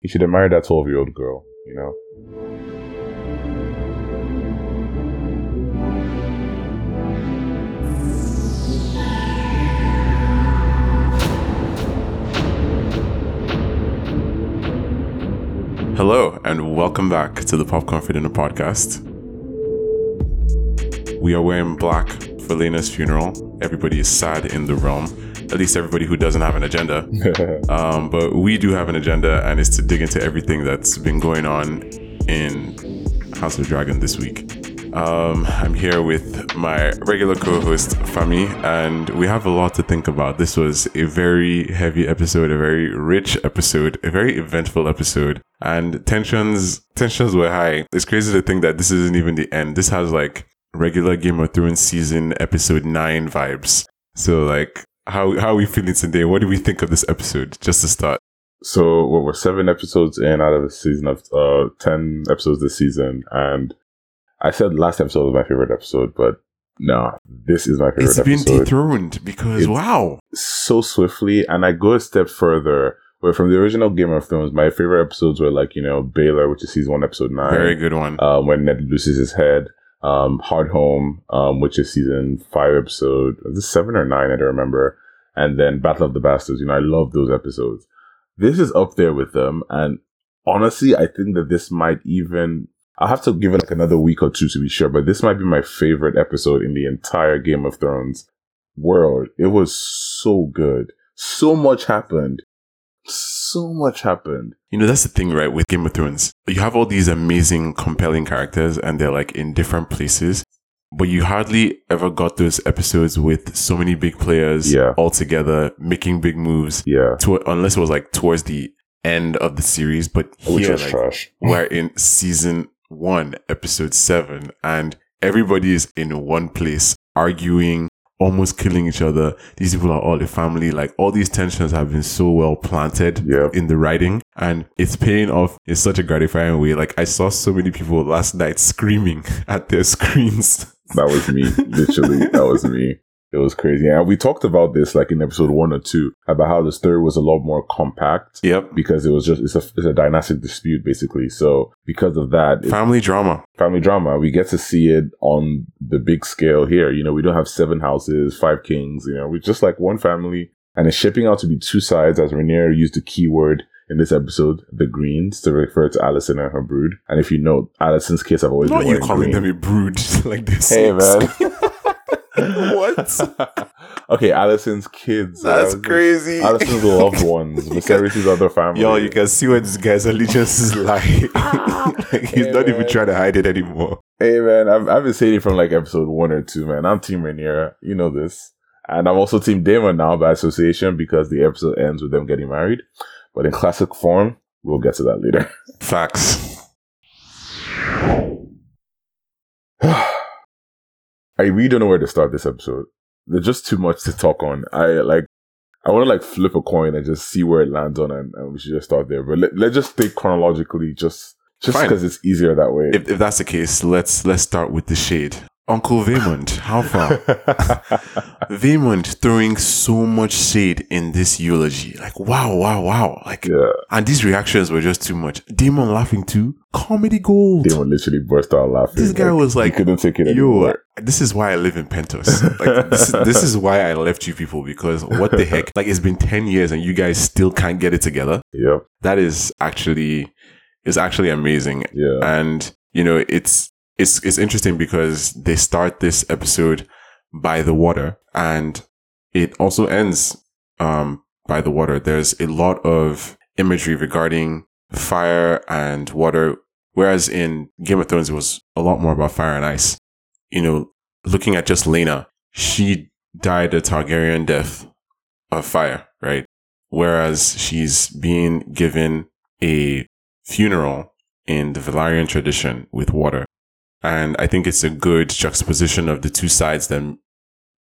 He should have married that 12 year old girl, you know? Hello, and welcome back to the Popcorn for Dinner podcast. We are wearing black for Laena's funeral. Everybody is sad in the realm, at least everybody who doesn't have an agenda. um, but we do have an agenda, and it's to dig into everything that's been going on in House of Dragon this week. Um, I'm here with my regular co-host Fami, and we have a lot to think about. This was a very heavy episode, a very rich episode, a very eventful episode, and tensions tensions were high. It's crazy to think that this isn't even the end. This has like regular Game of Thrones season episode nine vibes. So like, how how are we feeling today? What do we think of this episode? Just to start. So what we're seven episodes in out of a season of uh ten episodes this season, and I said last episode was my favorite episode, but no, this is my favorite It's been episode. dethroned because It's- wow, so swiftly, and I go a step further. Where from the original Game of Thrones, my favorite episodes were like you know Baelor, which is season one, episode nine. very good one. um, when Ned loses his head. Um, Hardhome, um, which is season five episode, is this seven or nine? I don't remember. And then Battle of the Bastards. You know, I love those episodes. This is up there with them, and honestly, I think that this might even. I'll have to give it like another week or two to be sure, but this might be my favorite episode in the entire Game of Thrones world. It was so good. So much happened. So much happened. You know, that's the thing, right? With Game of Thrones, you have all these amazing, compelling characters, and they're like in different places. But you hardly ever got those episodes with so many big players Yeah. all together making big moves. Yeah. To, unless it was like towards the end of the series. But here, like, we're in season one, episode seven, and everybody is in one place arguing, almost killing each other. These people are all a family. Like all these tensions have been so well planted Yep. in the writing, and it's paying off in such a gratifying way. Like I saw so many people last night screaming at their screens. That was me, literally. that was me. It was crazy. And we talked about this like in episode one or two about how the story was a lot more compact Yep. because it was just it's a it's a dynastic dispute basically. So because of that, Family drama. family drama. We get to see it on the big scale here. You know, we don't have seven houses, five kings. You know, we're just like one family, and it's shaping out to be two sides. As Rhaenyra used the keyword in this episode, the greens, to refer to Alicent and her brood. And if you know, Alicent's kids have always Not been you calling green. them a brood like this. Hey man. What? okay, Alicent's kids. That's uh, crazy. Alicent's loved ones. Viserys' other family. Yo, you can see where this guy's allegiances lie. like, he's Hey, not even trying to hide it anymore. Hey man, I've, I've been saying it from like episode one or two, man. I'm Team Rhaenyra. You know this. And I'm also Team Daemon now by association because the episode ends with them getting married. But in classic form, we'll get to that later. Facts. I really don't know where to start this episode. There's just too much to talk on. I like, I want to like flip a coin and just see where it lands on, and, and we should just start there. But let, let's just take chronologically, just just because it's easier that way. If, if that's the case, let's let's start with the shade. Uncle Vaemond, how far? Vaemond throwing so much shade in this eulogy. Like, wow, wow, wow. Like, yeah, and these reactions were just too much. Daemon laughing too. Comedy gold. Daemon literally burst out laughing. This guy was he like, couldn't take it Yo, anymore. this is why I live in Pentos. Like, this, this is why I left you people because what the heck? Like, it's been 10 years and you guys still can't get it together. Yep. That is actually, is actually amazing. Yeah. And, you know, it's, it's, it's interesting because they start this episode by the water and it also ends, um, by the water. There's a lot of imagery regarding fire and water. Whereas in Game of Thrones, it was a lot more about fire and ice. You know, looking at just Laena, she died a Targaryen death of fire, right? Whereas she's being given a funeral in the Velaryon tradition with water. And I think it's a good juxtaposition of the two sides that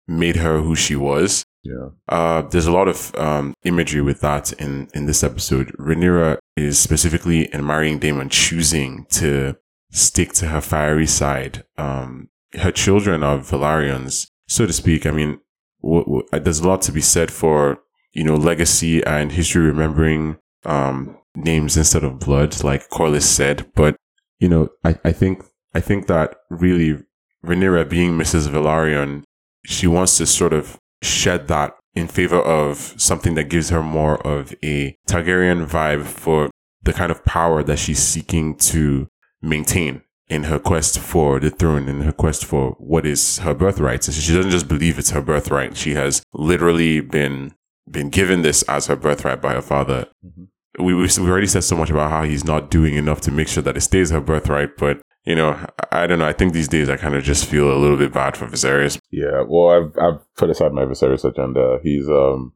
made her who she was. Yeah. Uh, there's a lot of um, imagery with that in, in this episode. Rhaenyra is specifically in marrying Daemon choosing to stick to her fiery side. Um, her children are Velaryons, so to speak. I mean, w- w- there's a lot to be said for, you know, legacy and history remembering, um, names instead of blood, like Corlys said. But, you know, I, I think, I think that really Rhaenyra being Mrs. Velaryon, she wants to sort of shed that in favor of something that gives her more of a Targaryen vibe for the kind of power that she's seeking to maintain in her quest for the throne, in her quest for what is her birthright. So she doesn't just believe it's her birthright. She has literally been been given this as her birthright by her father. Mm-hmm. We we've already said so much about how he's not doing enough to make sure that it stays her birthright, but you know, I don't know. I think these days I kind of just feel a little bit bad for Viserys. Yeah, well, I've I've put aside my Viserys agenda. He's um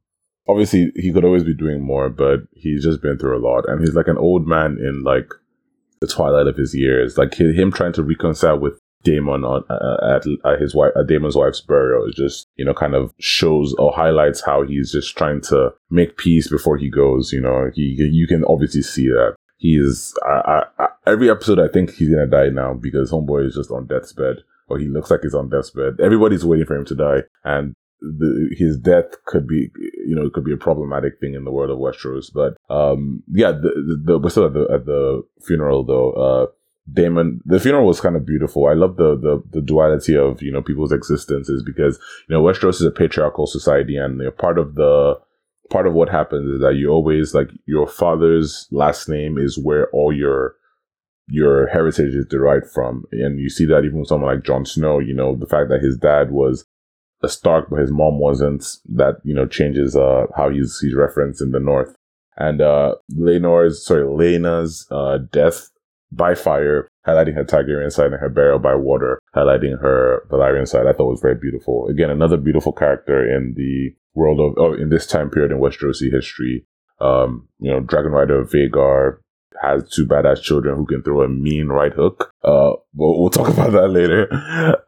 obviously he could always be doing more, but he's just been through a lot, and he's like an old man in like the twilight of his years. Like him trying to reconcile with Daemon on uh, at, at his wife, at Daemon's wife's burial is just you know kind of shows or highlights how he's just trying to make peace before he goes. You know, he you can obviously see that he's I, I, every episode. I think he's gonna die now because Homeboy is just on death's bed, or he looks like he's on death's bed. Everybody's waiting for him to die, and the, his death could be, you know, it could be a problematic thing in the world of Westeros. But um, yeah, the, the, we're still at the at the funeral though. Uh, Daemon, the funeral was kind of beautiful. I love the, the the duality of you know people's existences because you know Westeros is a patriarchal society, and you know, part of the part of what happens is that you always like your father's last name is where all your your heritage is derived from, and you see that even with someone like Jon Snow. You know the fact that his dad was a Stark, but his mom wasn't. That you know changes uh how he's he's referenced in the North. And uh Laenor's sorry Laena's uh death by fire, highlighting her Targaryen side, and her burial by water, highlighting her Velaryon side. I thought was very beautiful. Again, another beautiful character in the world of, oh, in this time period in Westerosi history. Um, you know, Dragon Rider Vhagar has two badass children who can throw a mean right hook. Uh, we'll, we'll talk about that later.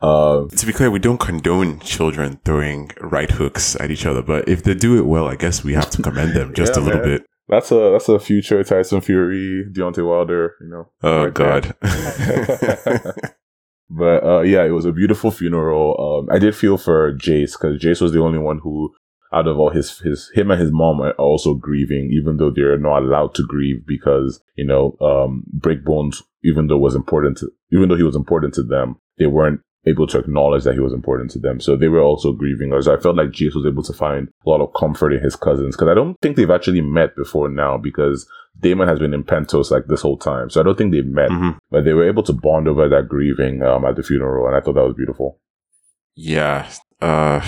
Um, to be clear, we don't condone children throwing right hooks at each other, but if they do it well, I guess we have to commend them just yeah, a little man. bit. That's a that's a future Tyson Fury, Deontay Wilder, you know. Oh right God. but uh, yeah, it was a beautiful funeral. Um, I did feel for Jace because Jace was the only one who, out of all his his him and his mom are also grieving, even though they're not allowed to grieve because you know um, Breakbones, even though was important to even though he was important to them, they weren't able to acknowledge that he was important to them. So they were also grieving. As I felt like Jace was able to find a lot of comfort in his cousins because I don't think they've actually met before now because Daemon has been in Pentos like this whole time. So I don't think they've met, mm-hmm. but they were able to bond over that grieving um, at the funeral. And I thought that was beautiful. Yeah. Uh,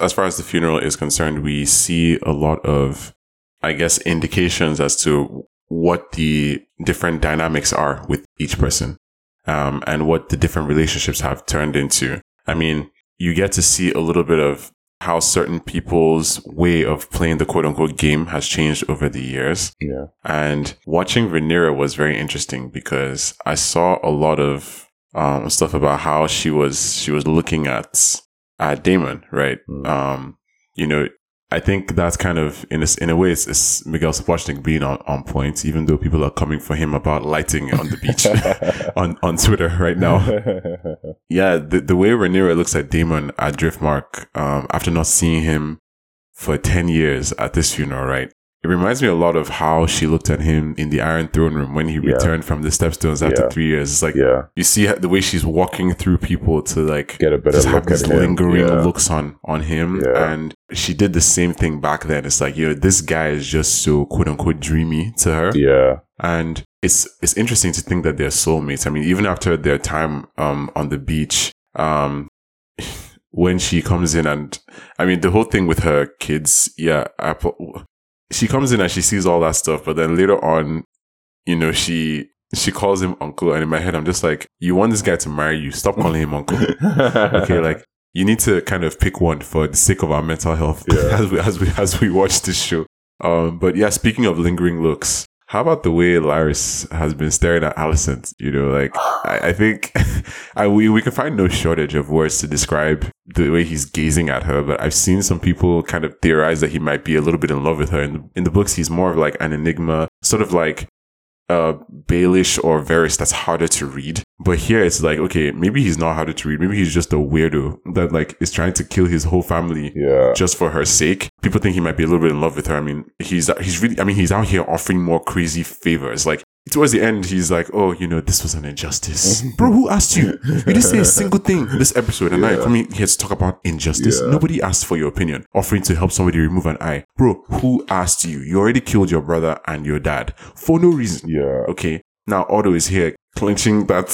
as far as the funeral is concerned, we see a lot of, I guess, indications as to what the different dynamics are with each person um, and what the different relationships have turned into. I mean, you get to see a little bit of how certain people's way of playing the quote unquote game has changed over the years. Yeah. And watching Rhaenyra was very interesting because I saw a lot of um, stuff about how she was she was looking at at Daemon, right? Mm. Um, you know, I think that's kind of in a, in a way it's, it's Miguel Sapochnik being on, on point, even though people are coming for him about lighting on the beach on, on Twitter right now. yeah, the, the way Rhaenyra looks at Daemon at Driftmark, um, after not seeing him for 10 years at this funeral, right? It reminds me a lot of how she looked at him in the Iron Throne Room when he yeah. returned from the Stepstones after yeah. three years. It's like yeah. you see the way she's walking through people to like get a better just have these lingering looks on on him, and she did the same thing back then. It's like you know this guy is just so quote unquote dreamy to her. Yeah, and it's it's interesting to think that they're soulmates. I mean, even after their time um on the beach, um. when she comes in and I mean the whole thing with her kids, yeah, Apple she comes in and she sees all that stuff, but then later on, you know, she she calls him uncle, and in my head, I'm just like, you want this guy to marry you? Stop calling him uncle. okay, like you need to kind of pick one for the sake of our mental health yeah. as we as we as we watch this show. Um, but yeah, speaking of lingering looks, how about the way Larys has been staring at Alicent? You know, like I, I think I, we we can find no shortage of words to describe the way he's gazing at her. But I've seen some people kind of theorize that he might be a little bit in love with her. In the, in the books, he's more of like an enigma, sort of like uh Baelish or Varys that's harder to read. But here it's like, okay, maybe he's not harder to read. Maybe he's just a weirdo that like is trying to kill his whole family Yeah. just for her sake. People think he might be a little bit in love with her. I mean, he's he's really I mean, he's out here offering more crazy favors. Like towards the end, he's like, "Oh, you know, this was an injustice, bro. Who asked you? You didn't say a single thing this episode." And I, Yeah. I mean, he has to talk about injustice. Yeah. Nobody asked for your opinion. Offering to help somebody remove an eye, bro. Who asked you? You already killed your brother and your dad for no reason. Yeah. Okay, now Otto is here clenching that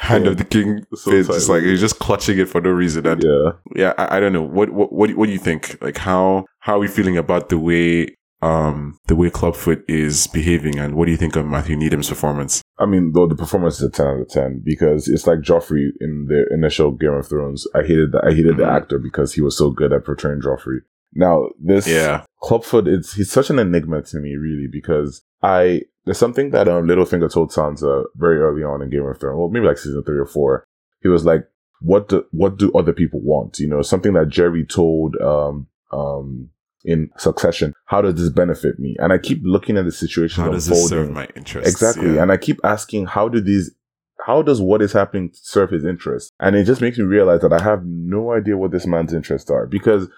hand of the king. So fist, just like he's just clutching it for no reason. And yeah. yeah, I, I don't know. What, what what what do you think? Like how how are we feeling about the way um the way Clubfoot is behaving, and what do you think of Matthew Needham's performance? I mean, though the performance is a ten out of ten because it's like Joffrey in the initial Game of Thrones. I hated that. I hated the Mhm. actor because he was so good at portraying Joffrey. Now this Yeah, Clubfoot, it's he's such an enigma to me, really, because I there's something that um, Littlefinger told Sansa very early on in Game of Thrones. Well, maybe like season three or four. He was like, "What do what do other people want?" You know, something that Gerri told um um in Succession. How does this benefit me? And I keep looking at the situation how does this serve my interests? Exactly. Yeah. And I keep asking, how do these, how does what is happening serve his interests? And it just makes me realize that I have no idea what this man's interests are because,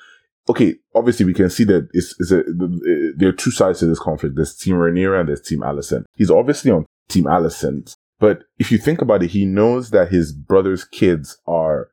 okay, obviously we can see that it's, it's a, the- there are two sides to this conflict. There's Team Rhaenyra and there's Team Alicent. He's obviously on Team Alicent, but if you think about it, he knows that his brother's kids are,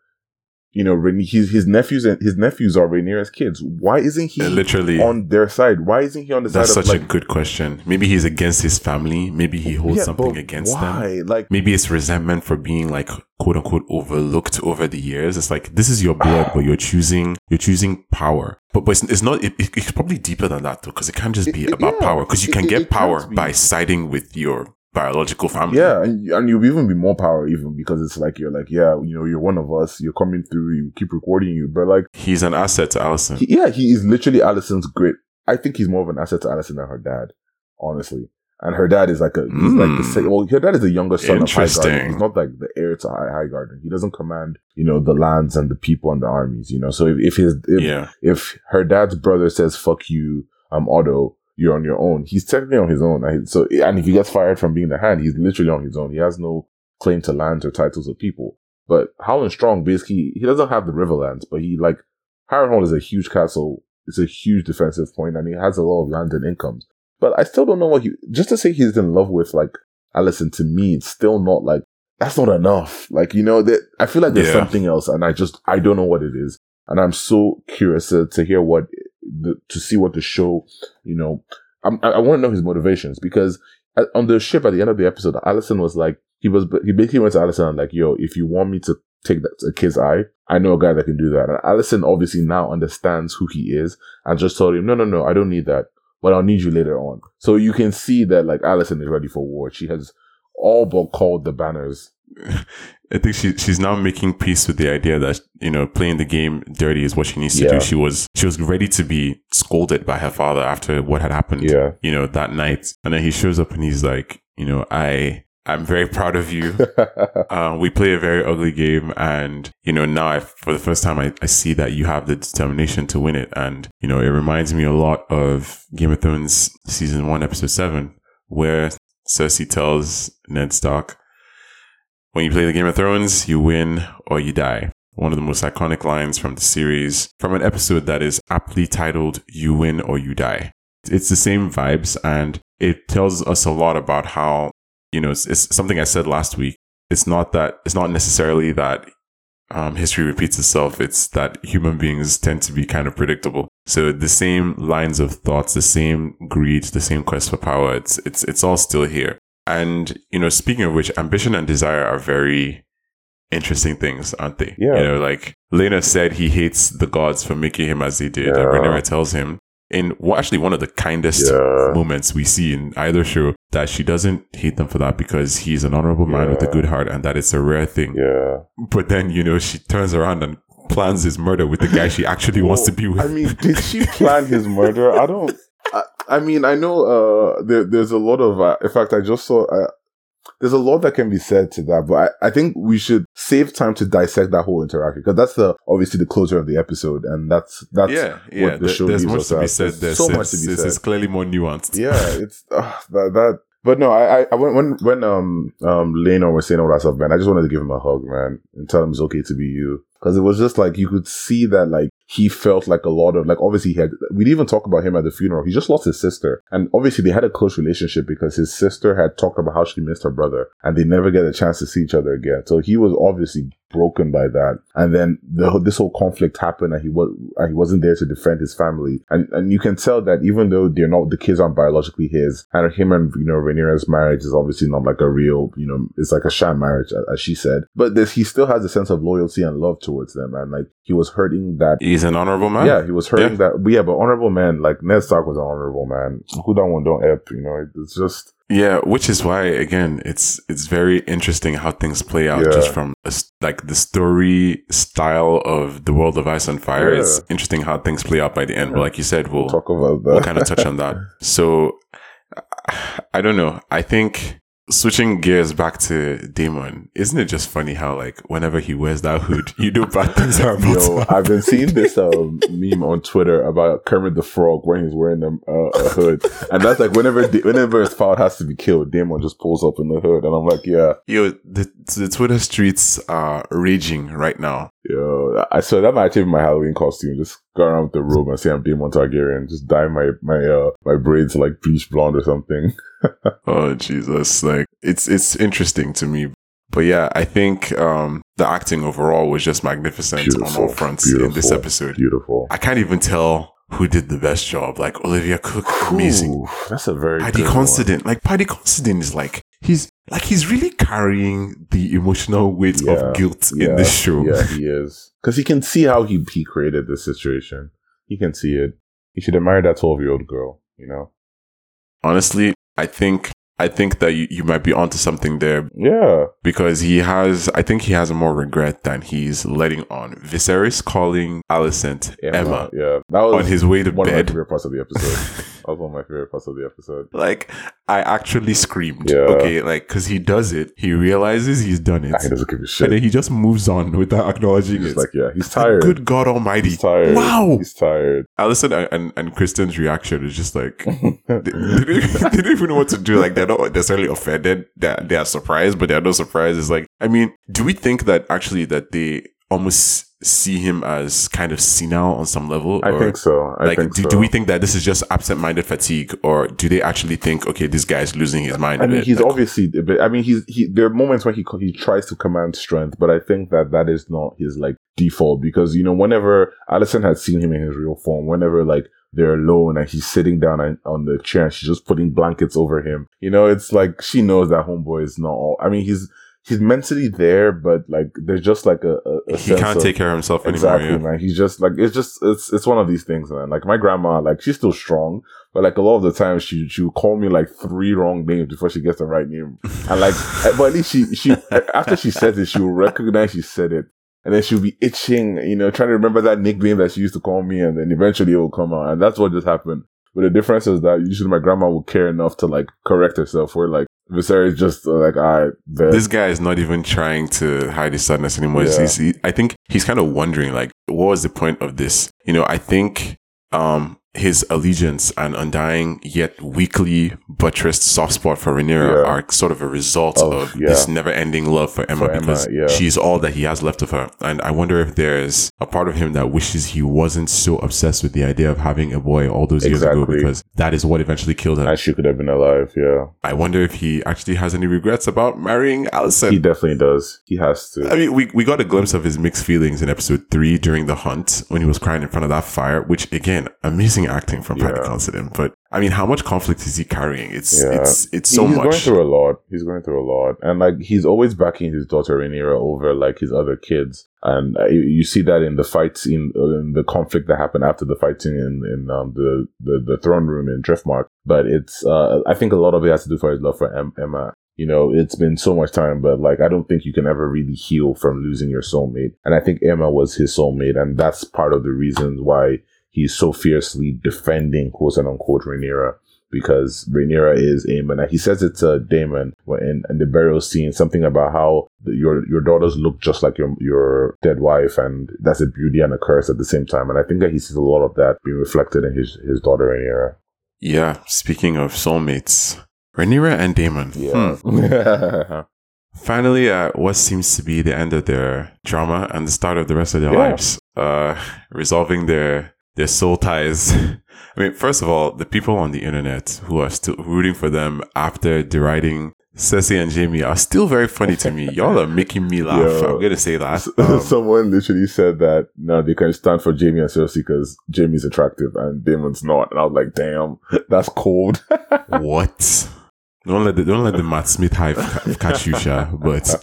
you know, his, his nephews and his nephews are Rhaenyra's kids. Why isn't he literally. on their side? Why isn't he on the side? that's such of like, a good question. Maybe he's against his family. Maybe he holds Yeah, something against them. why? Like, Maybe it's resentment for being like quote unquote overlooked over the years. It's like this is your blood, but you're choosing you're choosing power. But but it's, it's not. It, it- it's probably deeper than that though, because it can't just be It- about yeah, power. Because you can it- get power by siding with your biological family. Yeah, and, and you'll even be more power even because it's like you're like, yeah, you know, you're one of us. You're coming through. You keep recording you, but like, he's an asset to Alicent. he, yeah, he is literally Alicent's great. I think he's more of an asset to Alicent than her dad, honestly. And her dad is like a, he's like the Mm. same. Well, her dad is the younger son of Highgarden. Interesting. He's not like the heir to High Highgarden. He doesn't command, you know, the lands and the people and the armies. You know, so if, if his if, yeah, if her dad's brother says "fuck you," um, Otto, you're on your own. He's technically on his own. And So, and if he gets fired from being the hand, he's literally on his own. He has no claim to lands or titles or people. But Howland Strong, basically, he doesn't have the Riverlands, but he like Harrenhal is a huge castle. It's a huge defensive point, and he has a lot of land and incomes. But I still don't know what he. Just to say he's in love with like Alicent to me, it's still not like that's not enough. Like you know that I feel like there's Yeah. something else, and I just I don't know what it is, and I'm so curious to, to hear what the, to see what the show, you know, I'm, I, I want to know his motivations because uh, on the ship at the end of the episode, Alicent was like he was he basically went to Alicent and like yo, if you want me to take that a kid's eye, I know a guy that can do that. And Alicent obviously now understands who he is and just told him, no, no, no, I don't need that, but I'll need you later on. So you can see that like Alicent is ready for war. She has all but called the banners. I think she she's now making peace with the idea that you know playing the game dirty is what she needs to Yeah. do. She was she was ready to be scolded by her father after what had happened. Yeah. you know that night, and then he shows up and he's like, you know, I I'm very proud of you. uh, we play a very ugly game, and you know now I, for the first time I, I see that you have the determination to win it, and you know it reminds me a lot of Game of Thrones season one, episode seven, where Cersei tells Ned Stark, "When you play the Game of Thrones, you win or you die." One of the most iconic lines from the series, from an episode that is aptly titled "You Win or You Die." It's the same vibes, and it tells us a lot about how you know, it's, it's something I said last week. It's not that, it's not necessarily that um, history repeats itself. It's that human beings tend to be kind of predictable. So the same lines of thoughts, the same greed, the same quest for power, it's, it's, it's all still here. And, you know, speaking of which, ambition and desire are very interesting things, aren't they? Yeah. You know, like Lena said he hates the gods for making him as they did. And Yeah. Rhaenyra tells him in well, actually one of the kindest yeah. moments we see in either show that she doesn't hate them for that because he's an honorable man with a good heart and that it's a rare thing. Yeah. But then, you know, she turns around and plans his murder with the guy she actually wants to be with. I mean, did she plan his murder? I don't. I, I mean, I know uh, there, there's a lot of. Uh, in fact, I just saw. Uh, there's a lot that can be said to that, but I, I think we should save time to dissect that whole interaction because that's the obviously the closure of the episode, and that's that's yeah, yeah. the show there's much to be said. There's There's so much to be said. it's clearly more nuanced. yeah, it's uh, that that. But no, I, I, when when um um Laenor was saying all that stuff, man, I just wanted to give him a hug, man, and tell him it's okay to be you, because it was just like you could see that like he felt like a lot of like obviously he had we didn't even talk about him at the funeral. He just lost his sister, and obviously they had a close relationship because his sister had talked about how she missed her brother, and they never get a chance to see each other again. So he was obviously broken by that, and then the this whole conflict happened, and he was and he wasn't there to defend his family, and and you can tell that even though they're not the kids aren't biologically his, and him and you know Rhaenyra's marriage is obviously not like a real you know it's like a sham marriage as- she said, but this he still has a sense of loyalty and love towards them, and like he was hurting that He's an honorable man. yeah, he was hurting Yeah. that. But yeah, but honorable man, like Ned Stark was an honorable man. Who that one don't help, you know? It's just Yeah, which is why again, it's it's very interesting how things play out Yeah. just from a like the story style of the world of Ice and Fire. Yeah. It's interesting how things play out by the end. But like you said, we'll talk about that. we'll kind of touch on that. So I don't know. I think switching gears back to Daemon, isn't it just funny how like whenever he wears that hood, you do bad things are about Yo. I've been seeing this um, meme on Twitter about Kermit the Frog when he's wearing them, uh, a hood, and that's like whenever whenever his father has to be killed, Daemon just pulls up in the hood, and I'm like, yeah, Yo, the the Twitter streets are raging right now. yo, I so that might actually be my Halloween costume. Just go around with the robe and say I'm Daemon Targaryen. Just dye my my uh my braids like bleach blonde or something. Oh Jesus! Like it's it's interesting to me, but yeah, I think um the acting overall was just magnificent on all Beautiful, fronts in this episode. Beautiful. I can't even tell who did the best job. Like Olivia Cooke, amazing. Ooh, that's a very Paddy. Considine, like Paddy Considine is like he's like he's really carrying the emotional weight Yeah, of guilt yeah, in this show. Yeah, he is. Because he can see how he, he created this situation. He can see it. He should have married that 12 year old girl, you know? Honestly, I think I think that you, you might be onto something there Yeah. because he has I think he has more regret than he's letting on. Viserys calling Alicent Aemma, Yeah. That was on his way to one of my favorite parts of the episode. was one of my favorite parts of the episode. Like I actually screamed. Yeah. Okay, like because he does it, he realizes he's done it, He doesn't give a shit. and then he just moves on without acknowledging He's it. like, yeah, he's tired. Good God Almighty! He's tired. Wow. He's tired. Alicent and, and, and Criston's reaction is just like they, they, don't, they don't even know what to do. Like they're not necessarily offended. They're, they are surprised, but they're not surprised. It's like, I mean, do we think that actually that they almost see him as kind of senile on some level? I think so. I like, think do, so. do we think that this is just absent-minded fatigue, or do they actually think, okay, this guy's losing his mind? I mean, he's Like, obviously. I mean, he's he. There are moments when he he tries to command strength, but I think that that is not his like default because you know whenever Alicent had seen him in his real form, whenever like they're alone and he's sitting down on, on the chair and she's just putting blankets over him, you know, it's like she knows that homeboy is not. all I mean, he's he's mentally there, but like there's just like a, a, a he can't of- take care of himself Exactly, anymore. man. He's just like it's just it's it's one of these things, man. Like my grandma, like she's still strong, but like a lot of the time she she will call me like three wrong names before she gets the right name. And like but at least she she after she says it, she will recognize she said it. And then she'll be itching, you know, trying to remember that nickname that she used to call me, and then eventually it will come out. And that's what just happened. But the difference is that usually my grandma will care enough to like correct herself. Where like Viserys just uh, like I bet. this guy is not even trying to hide his sadness anymore. Yeah. He's, he, I think he's kind of wondering, like, what was the point of this? You know, I think um, his allegiance and undying yet weakly buttressed soft spot for Rhaenyra Yeah. are sort of a result Of- of yeah. this never-ending love for Aemma For Aemma, because yeah. she's all that he has left of her. And I wonder if there's a part of him that wishes he wasn't so obsessed with the idea of having a boy all those years ago because that is what eventually killed him. and she could have been alive. Yeah, I wonder if he actually has any regrets about marrying Alicent. he definitely does. He has to. I mean, we, we got a glimpse of his mixed feelings in episode three during the hunt when he was crying in front of that fire, which again, amazing acting from Paddy Yeah. Considine. But I mean, how much conflict is he carrying? It's Yeah. it's it's so he's much. going through a lot. He's going through a lot, and like he's always backing his daughter Rhaenyra over like his other kids, and uh, you, see that in the fights scene, uh, in the conflict that happened after the fighting in in um, the, the the throne room in Driftmark. But it's uh, I think a lot of it has to do for his love for em- Aemma. You know, it's been so much time, but like I don't think you can ever really heal from losing your soulmate. And I think Aemma was his soulmate, and that's part of the reasons why he's so fiercely defending quote unquote Rhaenyra because Rhaenyra is Aemon. And he says it to Daemon in, in the burial scene, something about how the, your your daughters look just like your your dead wife, and that's a beauty and a curse at the same time. And I think that he sees a lot of that being reflected in his his daughter Rhaenyra. Yeah, speaking of soulmates, Rhaenyra and Daemon. Yeah. Hmm. Finally, uh, what seems to be the end of their drama and the start of the rest of their Yeah. lives, uh, resolving their their soul ties. I mean, first of all, the people on the internet who are still rooting for them after deriding Cersei and Jaime are still very funny to me. Y'all are making me laugh. Yeah. I'm gonna say that. Um, Someone literally said that no, they can stand for Jaime and Cersei because Jaime's attractive and Daemon's not. And I was like, damn, that's cold. what? Don't let the don't let the Matt Smith hype catch you, Sha. But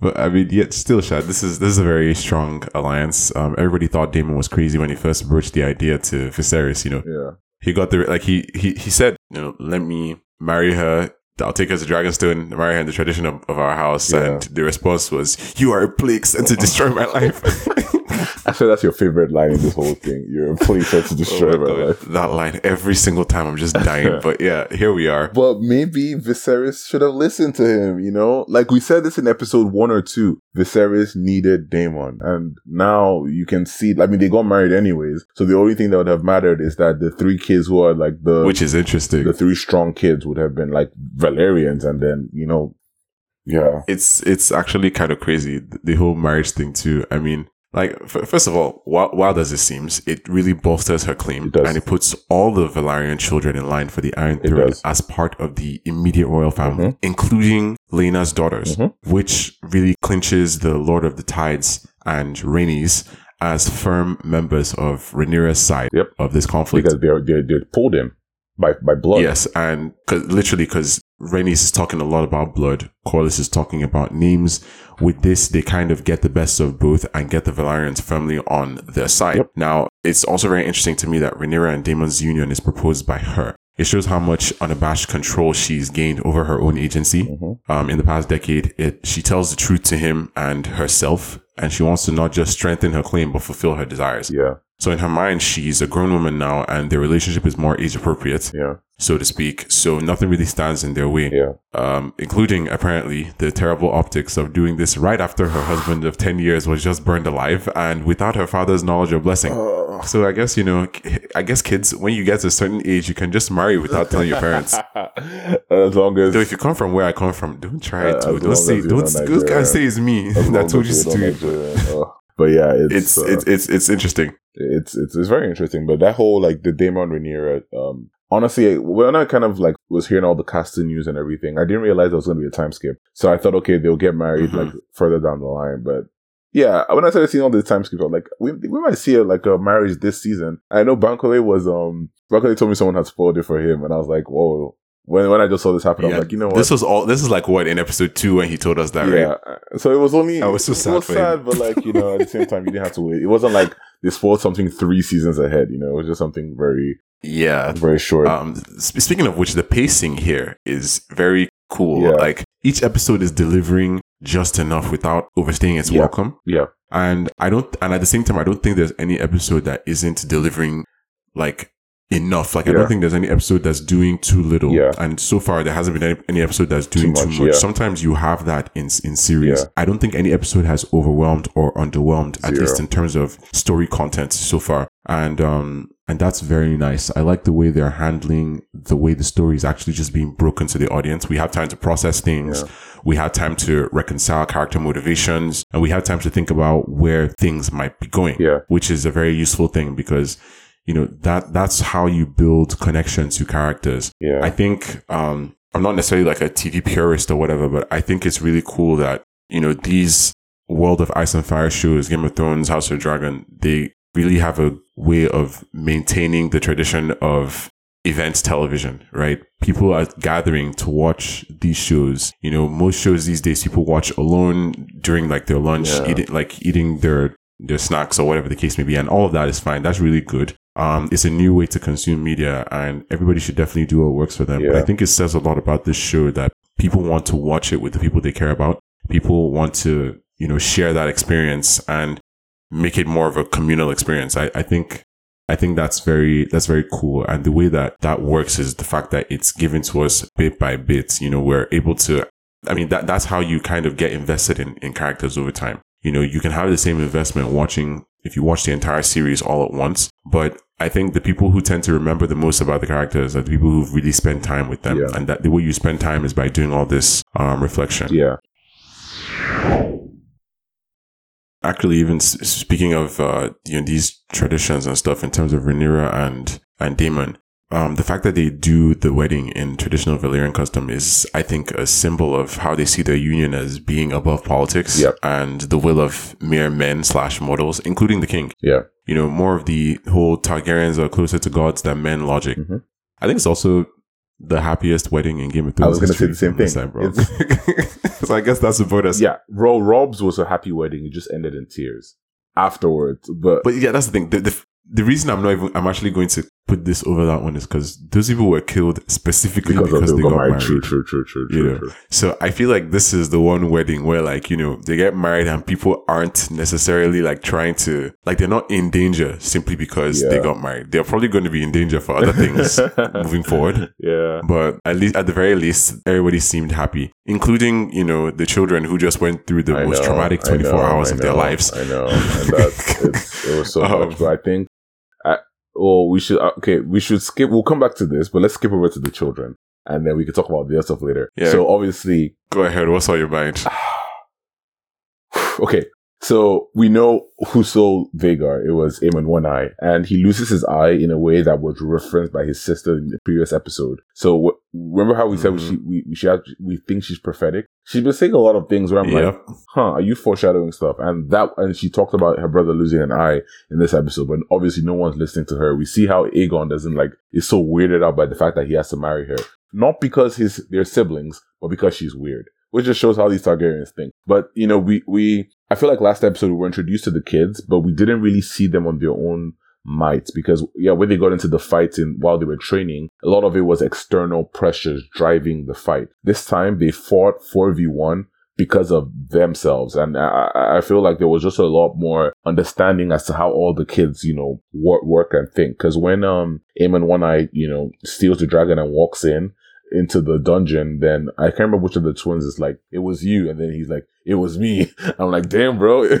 but I mean, yet still, Shad, This is this is a very strong alliance. Um, everybody thought Daemon was crazy when he first broached the idea to Viserys. You know, yeah. he got the like he he he said, you know, let me marry her. I'll take her to Dragonstone, marry her in the tradition of, of our house. Yeah. And the response was, "You are a plague sent to destroy my life." I said that's your favorite line in this whole thing. You're a police set to destroy Oh my my life. That line every single time, I'm just dying. but yeah, here we are. But maybe Viserys should have listened to him, you know? Like we said this in episode one or two. Viserys needed Daemon. And now you can see, I mean, they got married anyways. So the only thing that would have mattered is that the three kids who are like the, Which is interesting. the three strong kids would have been like Velaryons. And then, you know, yeah. it's it's actually kind of crazy the whole marriage thing too. I mean, like f- first of all, wild, wild as it seems, it really bolsters her claim, It does. and it puts all the Velaryon children in line for the Iron Throne as part of the immediate royal family, Mhm. including Laena's daughters, Mhm. which really clinches the Lord of the Tides and Rhaenys as firm members of Rhaenyra's side Yep. of this conflict. Because they're, they they pulled him by, by blood. Yes, and cause, literally because Rhaenys is talking a lot about blood, Corlys is talking about names. With this, they kind of get the best of both and get the Velaryons firmly on their side. Yep. Now, it's also very interesting to me that Rhaenyra and Daemon's union is proposed by her. It shows how much unabashed control she's gained over her own agency. Mhm. Um, in the past decade, it she tells the truth to him and herself, and she wants to not just strengthen her claim but fulfill her desires. Yeah. So in her mind, she's a grown woman now, and their relationship is more age appropriate Yeah. so to speak. So nothing really stands in their way, Yeah. um, including apparently the terrible optics of doing this right after her husband of 10 years was just burned alive and without her father's knowledge or blessing. Oh. So I guess, you know, I guess kids, when you get to a certain age, you can just marry without telling your parents. as long as Though if you come from where I come from, don't try Uh, it as too. long Don't say, don't, don't say it's me that told you to do not it. Nigerian. But yeah, it's It's, uh, it's, it's, it's interesting. it's it's it's very interesting. But that whole like the Daemon Rhaenyra, um, honestly, when I kind of like was hearing all the casting news and everything, I didn't realize there was going to be a time skip. So I thought, okay, they'll get married Mhm. like further down the line. But yeah, when I started seeing all the time skips, I was like, we we might see a, like a marriage this season. I know Bankole was um Bankole told me someone had spoiled it for him, and I was like, whoa. When when I just saw this happen, I Yeah, was like, you know what? This was all, this is like what in episode two when he told us that, yeah. right? So it was only I was so it sad was for sad, but like you know, at the same time, you didn't have to wait. It wasn't like they spoiled something three seasons ahead. You know, it was just something very Yeah. very short. Um, sp- speaking of which, the pacing here is very cool. Yeah. Like each episode is delivering just enough without overstaying its Yeah. welcome. yeah, And I don't, and at the same time, I don't think there's any episode that isn't delivering like enough. Like I don't think there's any episode that's doing too little. Yeah. And so far, there hasn't been any, any episode that's doing Too too much, much. yeah. Sometimes you have that in in series. Yeah. I don't think any episode has overwhelmed or underwhelmed, at least in terms of story content so far. And um and that's very nice. I like the way they're handling the way the story is actually just being broken to the audience. We have time to process things. Yeah. We have time to reconcile character motivations and we have time to think about where things might be going yeah, which is a very useful thing because you know that that's how you build connection to characters yeah, i think um i'm not necessarily like a tv purist or whatever but i think it's really cool that you know these world of ice and fire shows game of thrones house of dragon they really have a way of maintaining the tradition of events television, right? People are gathering to watch these shows. You know, most shows these days people watch alone during like their lunch, Yeah. eating like eating their their snacks or whatever the case may be, and all of that is fine. That's really good. Um, it's a new way to consume media, and everybody should definitely do what works for them. But I think it says a lot about this show that people want to watch it with the people they care about. People want to, you know, share that experience and make it more of a communal experience. I, I think I think that's very, that's very cool. And the way that that works is the fact that it's given to us bit by bit. You know, we're able to, I mean, that, that's how you kind of get invested in, in characters over time. You know, you can have the same investment watching, if you watch the entire series all at once, but I think the people who tend to remember the most about the characters are the people who've really spent time with them. Yeah. And that the way you spend time is by doing all this, um, reflection. Yeah. actually even s- speaking of uh you know these traditions and stuff in terms of Rhaenyra and and Daemon um the fact that they do the wedding in traditional Valyrian custom is I think a symbol of how they see their union as being above politics Yep. and the will of mere men slash mortals including the king Yeah. You know more of the whole Targaryens are closer to gods than men logic Mhm. I think it's also the happiest wedding in Game of Thrones I was gonna say the same thing. bro. so I guess that's the bonus Yeah. Ro- Robb's was a happy wedding. It just ended in tears afterwards. But, But yeah, that's the thing. The, the, the reason I'm not even, I'm actually going to put this over that one is because those people were killed specifically because, because, they the got married. True, true, true, true, You true, know. true. So I feel like this is the one wedding where like, you know, they get married and people aren't necessarily like trying to, like they're not in danger simply because they got married. They're probably going to be in danger for other things moving forward. Yeah. But at least, at the very least, everybody seemed happy, including, you know, the children who just went through the I most know, traumatic 24 know, hours of their lives. I know. And it was so Um, much. But I think, Well, we should, uh, okay, we should skip, we'll come back to this, but let's skip over to the children. And then we can talk about the other stuff later. Yeah. So obviously, Go ahead. What's on your mind? okay. So we know who stole Vhagar. It was Aemond One Eye, and he loses his eye in a way that was referenced by his sister in the previous episode. So remember how we said Mhm. she we she has, we think she's prophetic. She's been saying a lot of things where I'm like, huh, are you foreshadowing stuff? And that, and she talked about her brother losing an eye in this episode, but obviously no one's listening to her. We see how Aegon doesn't like, is so weirded out by the fact that he has to marry her. Not because his, they're siblings, but because she's weird. Which just shows how these Targaryens think. But, you know, we, we, I feel like last episode we were introduced to the kids, but we didn't really see them on their own might because yeah when they got into the fighting while they were training a lot of it was external pressures driving the fight this time they fought 4v1 because of themselves. And I, I feel like there was just a lot more understanding as to how all the kids, you know, work, work and think. Cause when, um, Aemond One Eye, you know, steals the dragon and walks in into the dungeon, then I can't remember which of the twins is like, it was you. And then he's like, it was me. I'm like, damn, bro. you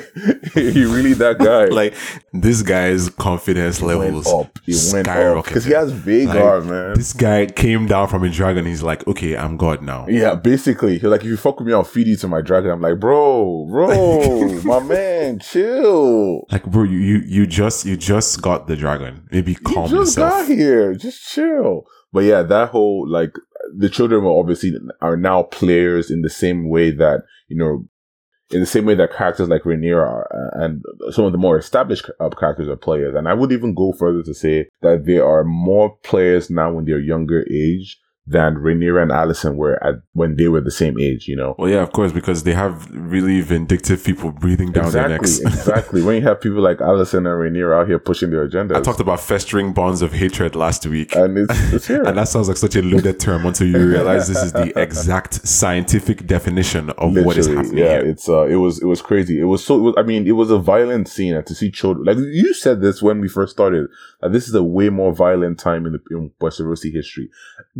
really that guy. like this guy's confidence It went levels up. Went up. skyrocketed. Cause he has Vhagar, Like, man. This guy came down from a dragon. He's like, okay, I'm God now. Yeah, basically, he's like, if you fuck with me, I'll feed you to my dragon. I'm like, bro, bro, my man, chill. Like, bro, you, you you just you just got the dragon. Maybe calm You just yourself. got here, just chill. But yeah, that whole like the children were obviously are now players in the same way that you know, in the same way that characters like Rhaenyra are, and some of the more established uh, characters are players. And I would even go further to say that there are more players now in their younger age than Rhaenyra and Alicent were at when they were the same age. You know. Well, yeah, of course, because they have really vindictive people breathing down their necks. Exactly, exactly. When you have people like Alicent and Rhaenyra out here pushing their agenda. I talked about festering bonds of hatred last week. and it's, it's here. and that sounds like such a loaded term until you realize this is the exact scientific definition of what is happening yeah, here. it's uh, it was it was crazy. It was so. It was, I mean, it was a violent scene, and to see children like you said this when we first started. Uh, this is a way more violent time in the in Westerosi history.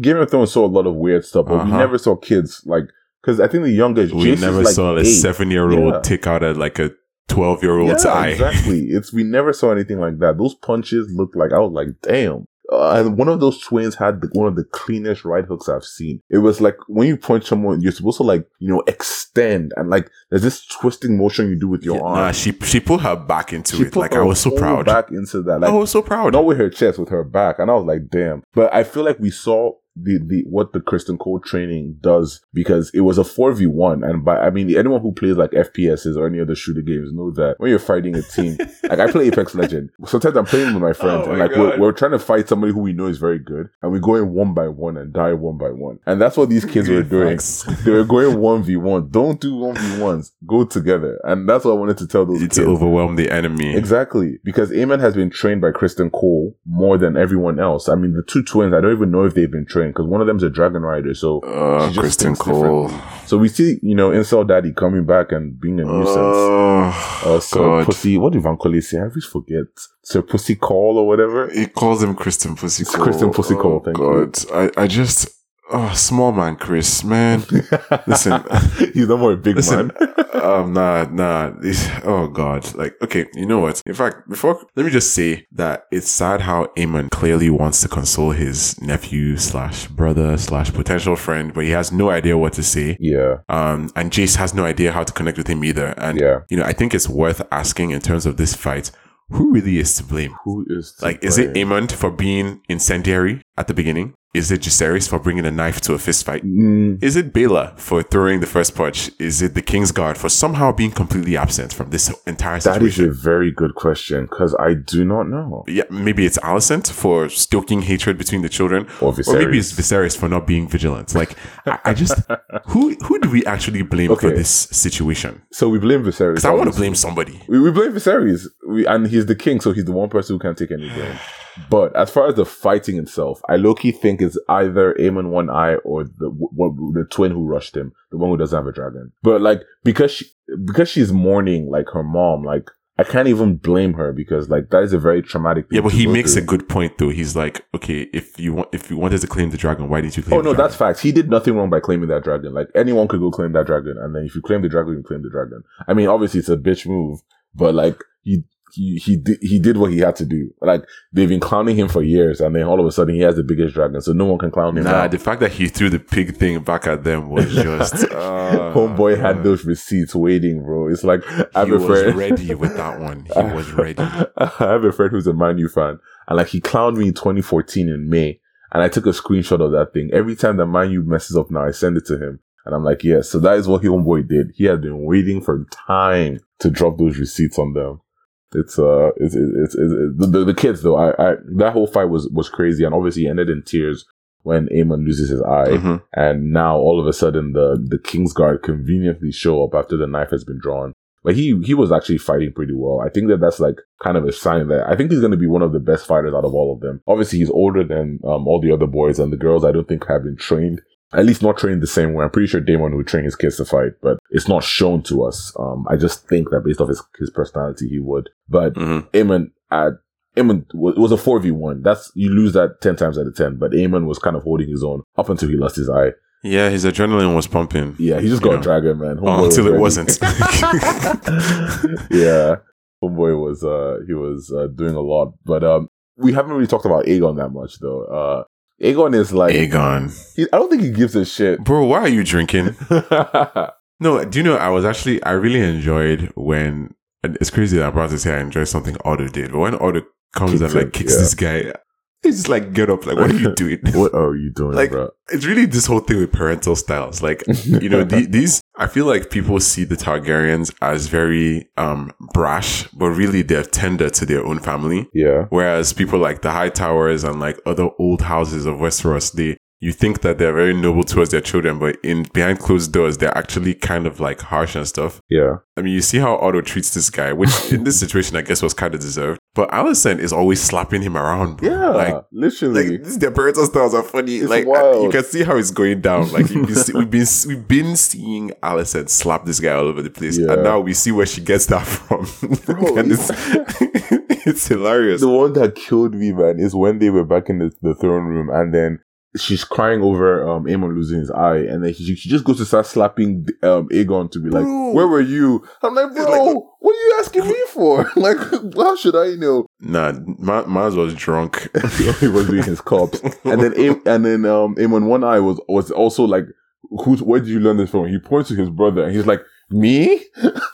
Game of Thrones saw a lot of weird stuff, but we Uh-huh. never saw kids like because I think the youngest We Jason's never like saw a eight. seven year old Yeah. take out a like a twelve year old's Yeah, eye. exactly. It's we never saw anything like that. Those punches looked like I was like, damn. Uh, and one of those twins had the, one of the cleanest right hooks I've seen. It was like when you punch someone, you're supposed to like you know extend and like there's this twisting motion you do with your arm. nah, she she put her back into She it. put Like I her was so whole proud. back into that. Like I was so proud. not with her chest, with her back, and I was like, damn. But I feel like we saw the the what the Criston Cole training does because it was a four v one, and by I mean anyone who plays like FPSs or any other shooter games know that when you're fighting a team, like I play Apex Legend, sometimes I'm playing with my oh friends, Oh and my like we're, we're trying to fight somebody who we know is very good, and we go in one by one and die one by one, and that's what these kids were doing. They were going one v one. Don't do one v ones. Go together, and that's what I wanted to tell those to kids. overwhelm the enemy. Exactly, because Aemond has been trained by Criston Cole more than everyone else. I mean, the two twins, I don't even know if they've been trained train because one of them's a dragon rider. So Uh, Criston. Cole. So we see, you know, Incel Daddy coming back and being a nuisance. Oh, Uh, so God. Pussy, what did Van Cole say? I always forget. Sir Pussy Call or whatever. He calls him Criston Pussy Cole. Criston Pussy oh, Cole, thank you. God. I, I just, oh, small man, Chris, man. Listen. he's no more a big Listen, man. um, nah, nah. This, oh God. Like, okay, you know what? In fact, before, let me just say that it's sad how Eamon clearly wants to console his nephew slash brother slash potential friend, but he has no idea what to say. Yeah, Um, and Jace has no idea how to connect with him either. And, yeah. you know, I think it's worth asking in terms of this fight, who really is to blame? Who is to Like, is it blame? Aemond for being incendiary at the beginning? Is it Jacaerys for bringing a knife to a fist fight? Mm, Is it Baela for throwing the first punch? Is it the Kingsguard for somehow being completely absent from this entire situation? that is a very good question because I do not know. yeah, maybe it's Alicent for stoking hatred between the children, Or or maybe it's Viserys for not being vigilant. Like, I, I just who who do we actually blame for this situation? So we blame Viserys. Because I want to blame somebody. We, we blame Viserys, we, and he's the king, so he's the one person who can't take any blame. But as far as the fighting itself, I low key think it's either Aemond One Eye or the what, the twin who rushed him, the one who doesn't have a dragon. But like because she because she's mourning like her mom, like I can't even blame her because like that is a very traumatic. Thing Yeah, but he makes a good point though. He's like, okay, if you want, if you wanted to claim the dragon, why did you claim? Oh no, that's facts. He did nothing wrong by claiming that dragon. Like anyone could go claim that dragon, and then if you claim the dragon, you claim the dragon. I mean, obviously it's a bitch move, but like he he he did he did what he had to do. Like they've been clowning him for years, and then all of a sudden he has the biggest dragon, so no one can clown him. Nah, now. the fact that he threw the pig thing back at them was just uh, Homeboy had uh, those receipts waiting, bro. It's like I have He a was friend. ready with that one. He was ready. I have a friend who's a Man U fan, and like he clowned me in 2014 in May, and I took a screenshot of that thing. Every time that Man U messes up now, I send it to him, and I'm like, yes. So that is what homeboy did. He had been waiting for time to drop those receipts on them. It's uh, it's it's, it's, it's the, the the kids though. I, I that whole fight was was crazy, and obviously ended in tears when Aemond loses his eye. Mhm. And now all of a sudden the the Kingsguard conveniently show up after the knife has been drawn. But he he was actually fighting pretty well. I think that that's like kind of a sign that I think he's going to be one of the best fighters out of all of them. Obviously, he's older than um, all the other boys and the girls. I don't think have been trained, at least not trained the same way. I'm pretty sure Daemon would train his kids to fight, but it's not shown to us. Um, I just think that based off his his personality, he would. But Mhm. Aemond at Aemond it was a four v one. That's you lose that ten times out of ten. But Aemond was kind of holding his own up until he lost his eye. Yeah, his adrenaline was pumping. Yeah, he just got know. a dragon, man. Oh, Homeboy was until it wasn't. yeah, homeboy was uh he was uh, doing a lot, but um we haven't really talked about Aegon that much though. Uh Aegon is like Aegon, he, I don't think he gives a shit. bro, why are you drinking? No, do you know? I was actually, I really enjoyed when. And it's crazy that I'm about to say I enjoyed something Otto did, but when Otto comes and like kicks yeah. this guy, he's just like, "Get up! Like, what are you doing?" what are you doing, Like, bro? it's really this whole thing with parental styles. Like, you know, the, these, I feel like people see the Targaryens as very, um, brash, but really they're tender to their own family. Yeah. Whereas people like the High Towers and like other old houses of Westeros, they, you think that they're very noble towards their children, but in behind closed doors, they're actually kind of like harsh and stuff. Yeah. I mean, you see how Otto treats this guy, which in this situation, I guess was kind of deserved. But Alicent is always slapping him around. bro. Yeah. Like, literally. like this, their parental styles are funny. It's like wild. you can see how it's going down. Like been see- we've been we've been seeing Alicent slap this guy all over the place, Yeah. and now we see where she gets that from. Bro, it's it's hilarious. the one that killed me, man, is when they were back in the, the throne room and then she's crying over um Aemond losing his eye and then she, she just goes to start slapping um Aegon to be like, Bro. Where were you? I'm like, bro, like- what are you asking me for? like, how should I know? Nah, Ma- Maz was drunk. he was doing his cops. And then Aem- and then um Aemond one eye was was also like Who's, where did you learn this from? He points to his brother and he's like, me?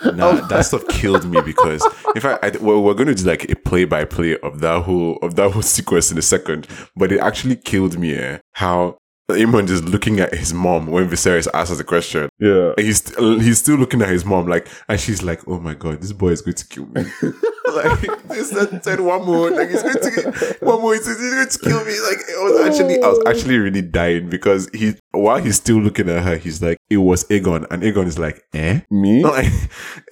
Nah, that stuff killed me because, in fact, I, well, we're going to do like a play by play of that whole of that whole sequence in a second. But it actually killed me. Eh? How Aemond is looking at his mom when Viserys asks the question. Yeah. And he's he's still looking at his mom like, and she's like, "Oh my god, this boy is going to kill me." like this that said one more, like he's going to one more, he's, going to kill me. Like it was actually, I was actually really dying because he while he's still looking at her, he's like, "It was Aegon," and Aegon is like, "Eh." Me? Like,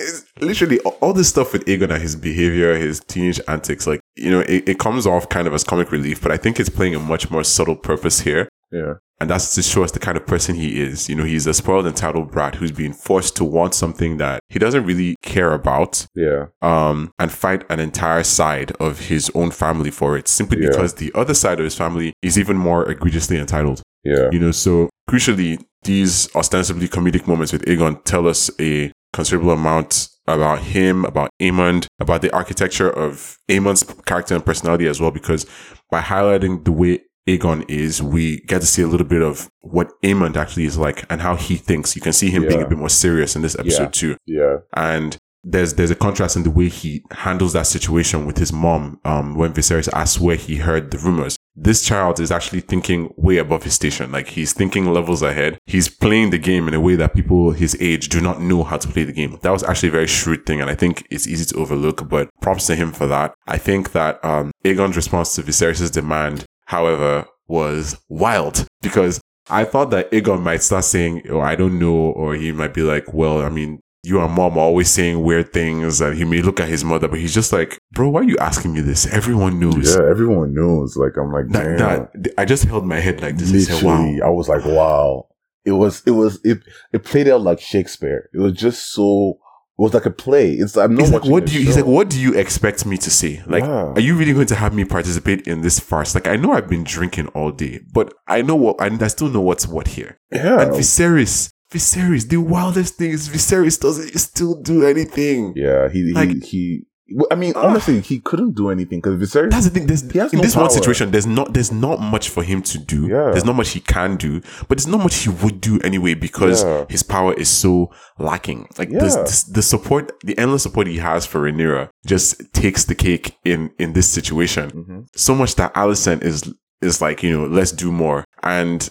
it's literally all- all this stuff with Aegon and his behavior, his teenage antics, like, you know, it, it comes off kind of as comic relief, but I think it's playing a much more subtle purpose here. Yeah. And that's to show us the kind of person he is. You know, he's a spoiled, entitled brat who's being forced to want something that he doesn't really care about, Yeah. um, and fight an entire side of his own family for it, simply Yeah. because the other side of his family is even more egregiously entitled. Yeah. You know, so crucially, these ostensibly comedic moments with Aegon tell us a considerable amount about him, about Aemond, about the architecture of Aemond's character and personality as well, because by highlighting the way Aegon is, we get to see a little bit of what Aemond actually is like and how he thinks. You can see him being a bit more serious in this episode too Yeah. and there's there's a contrast in the way he handles that situation with his mom um when Viserys asks where he heard the rumors. This child is actually thinking way above his station. Like he's thinking levels ahead. He's playing the game in a way that people his age do not know how to play the game. That was actually a very shrewd thing, and I think it's easy to overlook. But props to him for that. I think that um Aegon's response to Viserys' demand, however, was wild because I thought that Aegon might start saying, "Oh, I don't know," or he might be like, "Well, I mean, you and mom are always saying weird things," and he may look at his mother, but he's just like, "Bro, why are you asking me this? Everyone knows." Yeah. Everyone knows. Like I'm like, damn. That, that I just held my head like this and said, Literally, "Wow." I was like, wow. It was, it was, it, it played out like Shakespeare. It was just so, was like a play. It's, I'm not He's like, what do you? He's like, what do you expect me to say? Like, are you really going to have me participate in this farce? Like, I know I've been drinking all day, but I know what, and I still know what's what here. yeah. And Viserys, Viserys, the wildest thing is Viserys doesn't still do anything. yeah. He, Like- he, he, I mean, Ah. honestly, he couldn't do anything because Viserys, That's the thing. There's, in no this one situation, there's not there's not much for him to do. Yeah. There's not much he can do, but there's not much he would do anyway because Yeah. his power is so lacking. Like Yeah. the, the support, the endless support he has for Rhaenyra just takes the cake in in this situation. Mhm. So much that Alicent is is like you know let's do more and.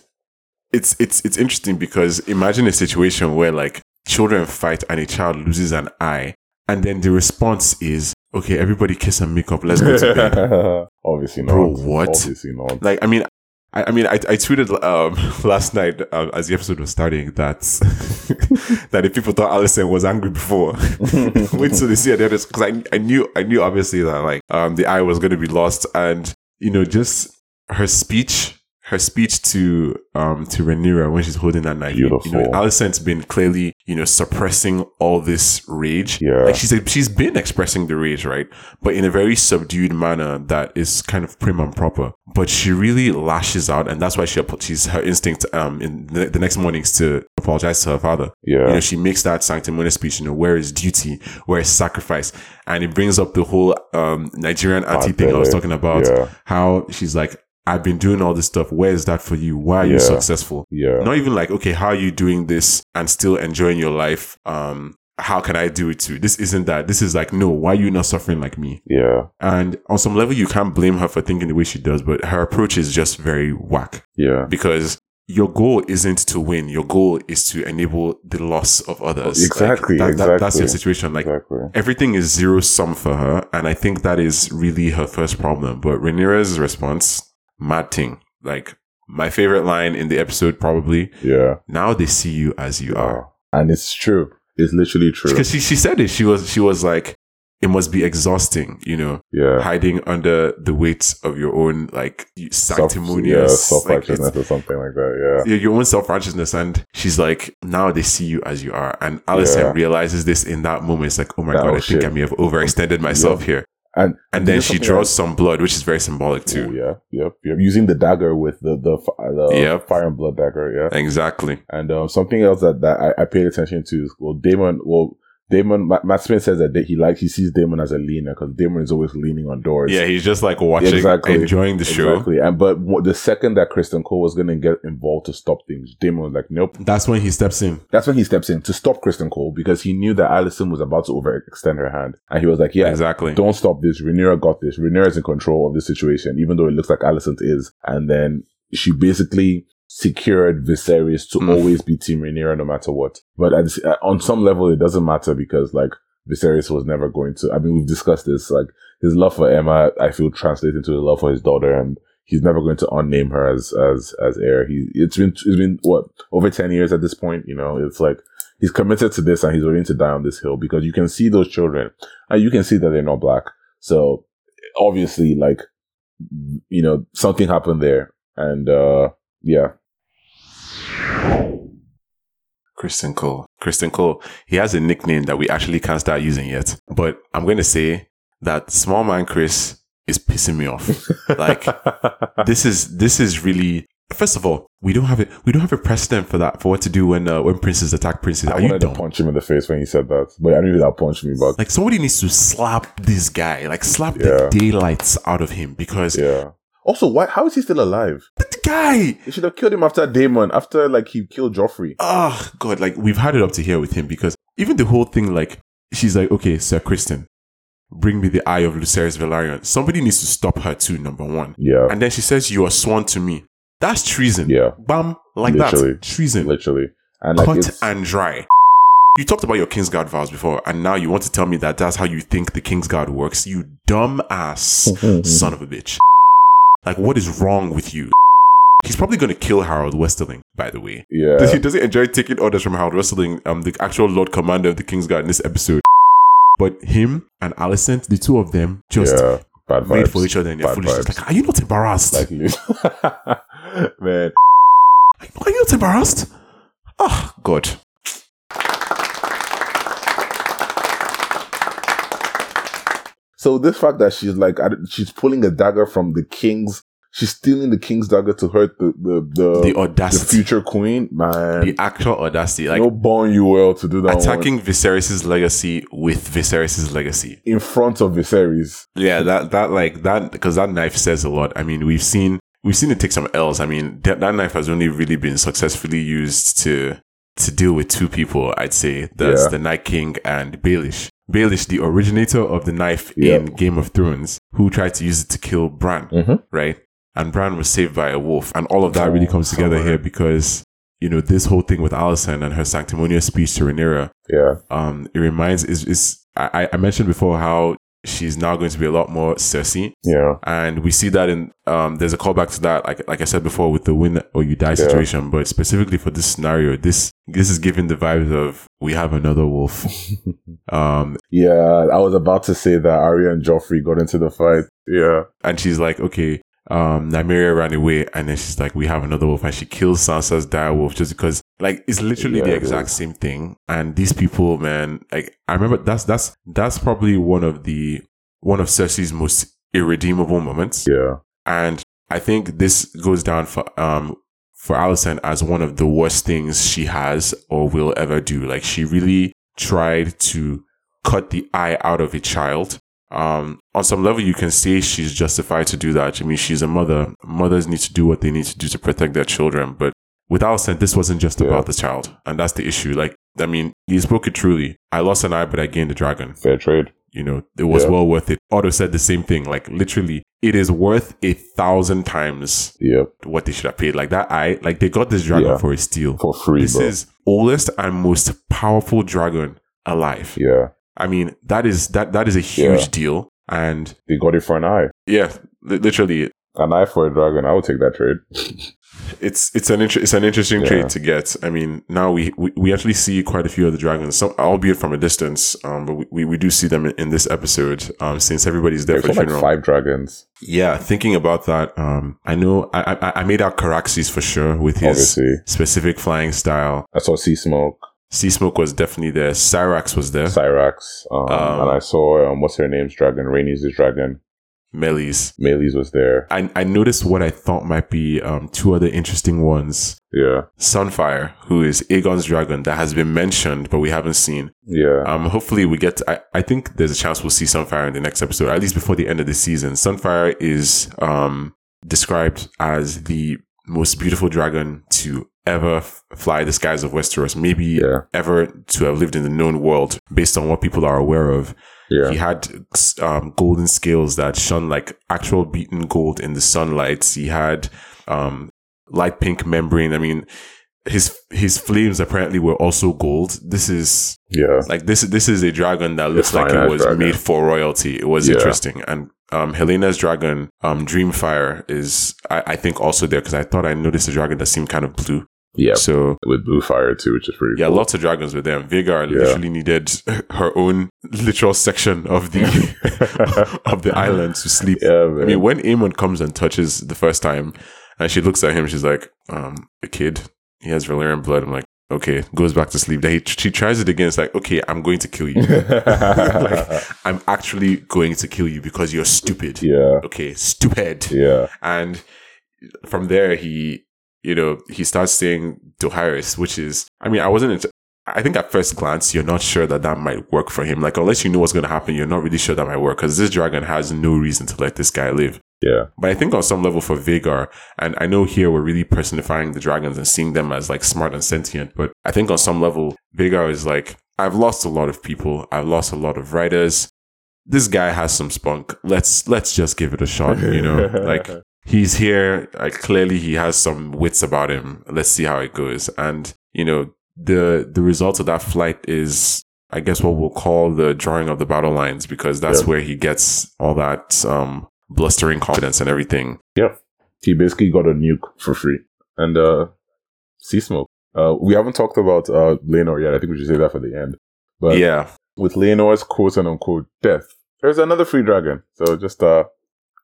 It's it's it's interesting because imagine a situation where like children fight and a child loses an eye, and then the response is okay, everybody kiss and make up, let's go to bed. obviously not. Bro, what? Obviously not. like i mean I, I mean, I, I tweeted um, last night uh, as the episode was starting that that if people thought Alicent was angry before, wait till they see the others because I, I knew I knew obviously that like um the eye was going to be lost and you know just her speech her speech to um to Rhaenyra when she's holding that knife. You know, Beautiful. Alicent's been clearly you know suppressing all this rage. Yeah. like she's she's been expressing the rage, right? But in a very subdued manner that is kind of prim and proper. But she really lashes out, and that's why she she's her instinct um in the, the next morning is to apologize to her father. Yeah. You know, she makes that sanctimonious speech, you know, where is duty, where is sacrifice? And it brings up the whole um Nigerian auntie thing I was talking about. Yeah. How she's like, I've been doing all this stuff. Where is that for you? Why are you successful? yeah. Not even like, okay, how are you doing this and still enjoying your life? Um, how can I do it too? This isn't that. This is like, no, why are you not suffering like me? yeah. And on some level, you can't blame her for thinking the way she does, but her approach is just very whack Yeah. because your goal isn't to win. Your goal is to enable the loss of others. Like, Exactly, that- that- that's your situation. Like Exactly. everything is zero sum for her, and I think that is really her first problem. But Rhaenyra's response, mad thing. Like my favorite line in the episode, probably. Yeah. Now they see you as you are. And it's true. It's literally true. Because she, she said it. She was she was like, it must be exhausting, you know, Yeah. hiding under the weight of your own like Self- sanctimonious yeah, self like, righteousness it's- or something like that. your- your own self righteousness. And she's like, now they see you as you are. And Alicent Yeah. realizes this in that moment. It's like, oh my Oh, god, I think. I may have overextended myself here. And And then she draws else- some blood, which is very symbolic too. yeah. Yep. Yep. Using the dagger with the the, the Yep. fire and blood dagger. Yeah. Exactly. And um, something else that, that I, I paid attention to is well, Daemon. Well, Daemon. Matt, Smith says that he likes he sees Daemon as a leaner because Daemon is always leaning on doors. Yeah, he's just like watching, Exactly. enjoying the show. Exactly. And but the second that Criston Cole was going to get involved to stop things, Daemon was like, "Nope." That's when he steps in. That's when he steps in to stop Criston Cole because he knew that Alicent was about to overextend her hand, and he was like, "Yeah, Exactly. don't stop this. Rhaenyra got this. Rhaenyra is in control of the situation, even though it looks like Alicent is. And then she basically secured Viserys to Mm. always be Team Rhaenyra no matter what. But at, uh, on some level, it doesn't matter because like Viserys was never going to. I mean, we've discussed this. Like his love for Aemma, I feel translates into his love for his daughter, and he's never going to unname her as as as heir. He it's been it's been what over ten years at this point. You know, it's like he's committed to this and he's willing to die on this hill because you can see those children and you can see that they're not black. So obviously, like, you know, something happened there. And, uh, Yeah. Criston Cole. Criston Cole. He has a nickname that we actually can't start using yet. But I'm going to say that small man Chris is pissing me off. like this is this is really First of all, we don't have it. We don't have a precedent for that. For what to do when uh, when princes attack princes. I Are you wanted to punch him in the face when he said that, but I knew that punched me. But Like somebody needs to slap this guy. Like slap Yeah. the daylights out of him because yeah. Also, why? How is he still alive? the guy. They should have killed him after Daemon. After like he killed Joffrey. Oh god, like we've had it up to here with him because even the whole thing, like she's like, okay, Sir Criston, bring me the eye of Lucerys Velaryon. Somebody needs to stop her too. Number one, Yeah. and then she says, "You are sworn to me." That's treason. Yeah. bam, like Literally. that. Treason. Literally. And like cut and dry. You talked about your Kingsguard vows before, and now you want to tell me that that's how you think the Kingsguard works? You dumb ass son of a bitch. Like, what is wrong with you? He's probably going to kill Harold Westerling, by the way. yeah. Does he, does he enjoy taking orders from Harold Westerling, um, the actual Lord Commander of the Kingsguard in this episode? But him and Alicent, the two of them, just yeah. Bad made vibes. for each other in their Bad foolishness. vibes. Like, are you not embarrassed? Like, man. are you not embarrassed? Oh, God. So this fact that she's like, she's pulling a dagger from the king's, she's stealing the king's dagger to hurt the the the, The the future queen, man. The actual audacity. Like, no born you well to do that. attacking Viserys' legacy with Viserys' legacy. in front of Viserys. Yeah, that that like that because that knife says a lot. I mean, we've seen we've seen it take some L's. I mean, that, that knife has only really been successfully used to to deal with two people. I'd say that's Yeah. the Night King and Baelish. Baelish, the originator of the knife Yeah. in Game of Thrones, who tried to use it to kill Bran, Mhm. right? And Bran was saved by a wolf, and all of that really Oh, comes together here because you know this whole thing with Alicent and her sanctimonious speech to Rhaenyra Yeah, um, it reminds is is I, I mentioned before how she's now going to be a lot more Cersei, yeah, and we see that in um, there's a callback to that, like like I said before, with the win or you die situation. But specifically for this scenario, this this is giving the vibes of we have another wolf. um, yeah. I was about to say that Arya and Joffrey got into the fight. Yeah, and she's like, okay. Um, Nymeria ran away, and then she's like, "We have another wolf," and she kills Sansa's dire wolf just because, like, it's literally Yeah, the exact same thing. And these people, man, like, I remember that's that's that's probably one of the one of Cersei's most irredeemable moments. yeah, And I think this goes down for um for Alicent as one of the worst things she has or will ever do. Like she really tried to cut the eye out of a child. Um, on some level, you can say she's justified to do that. I mean, she's a mother. Mothers need to do what they need to do to protect their children. But with Alicent, this wasn't just Yeah. about the child, and that's the issue. Like, I mean, you spoke it truly. I lost an eye, but I gained a dragon fair trade. you know, it was Yeah. well worth it. Otto said the same thing. Like literally, it is worth a thousand times Yep, what they should have paid. Like that eye, like they got this dragon Yeah. for a steal. for free, This bro. is oldest and most powerful dragon alive. yeah, I mean, that is that that is a huge Yeah. deal. And they got it for an eye. yeah, li- literally, An eye for a dragon. I would take that trade. it's it's an inter- it's an interesting Yeah. trade to get. I mean, now we, we we actually see quite a few of the dragons, some albeit from a distance. Um, but we, we, do see them in, in this episode. Um, since everybody's there There's for the like five dragons, Yeah, thinking about that, um, I know I, I I made out Caraxes for sure with his obviously. specific flying style. I saw Sea Smoke, Sea Smoke was definitely there. Syrax was there. Syrax, um, Um, and I saw um, what's her name's dragon, Rhaenys' dragon. Meleys. Meleys was there. I I noticed what I thought might be um two other interesting ones. Yeah, Sunfyre, who is Aegon's dragon that has been mentioned but we haven't seen. yeah, Um, hopefully we get. I, I think there's a chance we'll see Sunfyre in the next episode, at least before the end of the season. Sunfyre is um described as the most beautiful dragon to ever fly the skies of Westeros, maybe yeah, ever to have lived in the known world, based on what people are aware of. yeah. He had um, golden scales that shone like actual beaten gold in the sunlight. He had um, light pink membrane. I mean, his his flames apparently were also gold. This is yeah. like this this is a dragon that looks like it was dragon. made for royalty. It was Yeah. interesting. And um Helaena's dragon, um Dreamfyre is I, I think also there because I thought I noticed a dragon that seemed kind of blue. Yeah, So with blue fire too, which is pretty yeah, cool. lots of dragons with them. Vhagar Yeah. literally needed her own literal section of the of the island to sleep. yeah, man. I mean, when Aemond comes and touches the first time, And she looks at him. She's like, um, a kid. He has Valyrian blood. I'm like, okay. Goes back to sleep. Then he, she tries it again. It's like, okay, I'm going to kill you. like, I'm actually going to kill you because you're stupid. yeah. Okay, stupid. Yeah. And from there, he, you know, he starts saying Dohaeris, which is, I mean, I wasn't, I think at first glance, you're not sure that that might work for him. Like, unless you know what's going to happen, you're not really sure that might work because this dragon has no reason to let this guy live. Yeah. But I think on some level for Vhagar, and I know here we're really personifying the dragons and seeing them as like smart and sentient, but I think on some level, Vhagar is like, I've lost a lot of people. I've lost a lot of riders. This guy has some spunk. Let's, let's just give it a shot, you know? like, he's here. Like, clearly he has some wits about him. Let's see how it goes. And, you know, the, the result of that flight is I guess what we'll call the drawing of the battle lines because that's Yeah. where he gets all that um blustering confidence and everything. Yeah. He basically got a nuke for free. And uh sea smoke. Uh we haven't talked about uh Laenor yet. I think we should say that for the end. But yeah. with Laenor's quote and unquote death, there's another free dragon. So just uh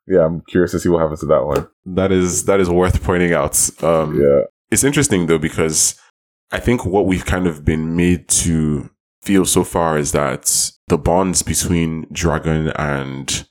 yeah, I'm curious to see what happens to that one. That is that is worth pointing out. Um Yeah. it's interesting though because I think what we've kind of been made to feel so far is that the bonds between Dragon and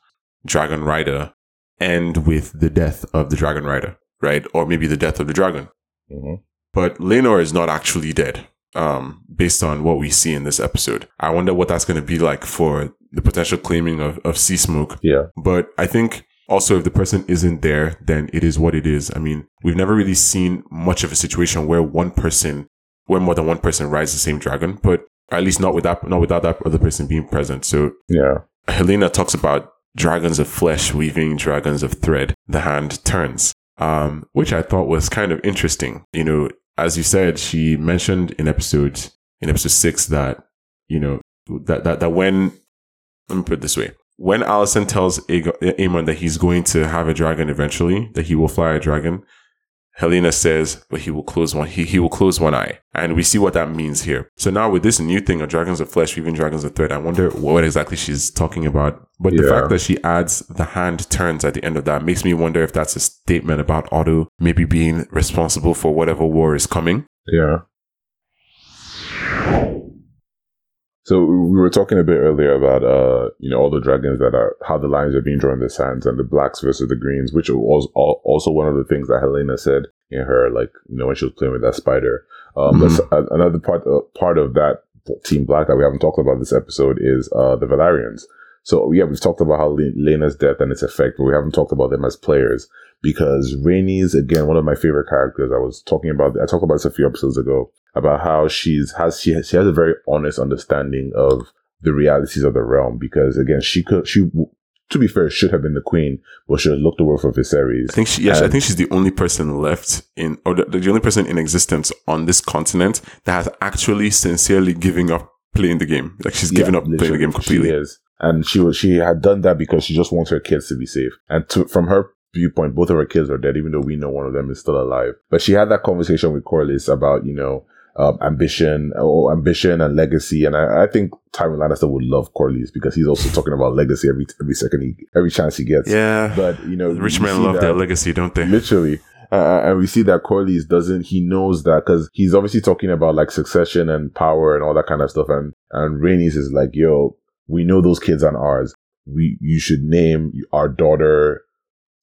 Dragon Rider end with the death of the Dragon Rider, right? Or maybe the death of the dragon. hmm But Laenor is not actually dead, um, based on what we see in this episode. I wonder what that's going to be like for the potential claiming of, of Sea Smoke. Yeah. But I think also if the person isn't there, then it is what it is. I mean, we've never really seen much of a situation where one person, where more than one person rides the same dragon, but at least not without, not without that other person being present. So Yeah. Helaena talks about dragons of flesh weaving dragons of thread. The hand turns, um, which I thought was kind of interesting. You know, as you said, she mentioned in episode in episode six that you know that that that when let me put it this way. When Alicent tells Aemond that he's going to have a dragon eventually, that he will fly a dragon, Helaena says, but he will close one, he, he will close one eye. And we see what that means here. So now with this new thing of dragons of flesh, even dragons of thread, I wonder what exactly she's talking about. But the fact that she adds the hand turns at the end of that makes me wonder if that's a statement about Otto maybe being responsible for whatever war is coming. Yeah. So we were talking a bit earlier about uh you know all the dragons that are how the lines are being drawn in the sands and the blacks versus the greens, which was also one of the things that Helaena said in her like you know when she was playing with that spider. Um, Mhm. another part uh, part of that team black that we haven't talked about this episode is uh the Velaryons. So yeah, we've talked about how Laena's death and its effect, but we haven't talked about them as players because Rhaenys again one of my favorite characters. I was talking about I talked about this a few episodes ago about how she's has she has, she has a very honest understanding of the realities of the realm because again she could she to be fair should have been the queen but she looked over for Viserys. I think she, yes, I think she's the only person left in, or the, the only person in existence on this continent that has actually sincerely giving up playing the game. Like she's given Yeah, up playing the game completely. She is. And she was she had done that because she just wants her kids to be safe. And to, from her viewpoint, both of her kids are dead, even though we know one of them is still alive. But she had that conversation with Corlys about, you know, um, ambition or ambition and legacy. And I, I think Tywin Lannister would love Corlys because he's also talking about legacy every every second he every chance he gets. Yeah, But you know, rich men love that- their legacy, don't they? Literally. Uh, and we see that Corlys doesn't, he knows that because he's obviously talking about like succession and power and all that kind of stuff. And, and Rhaenys is like, yo, we know those kids aren't ours. We, you should name our daughter,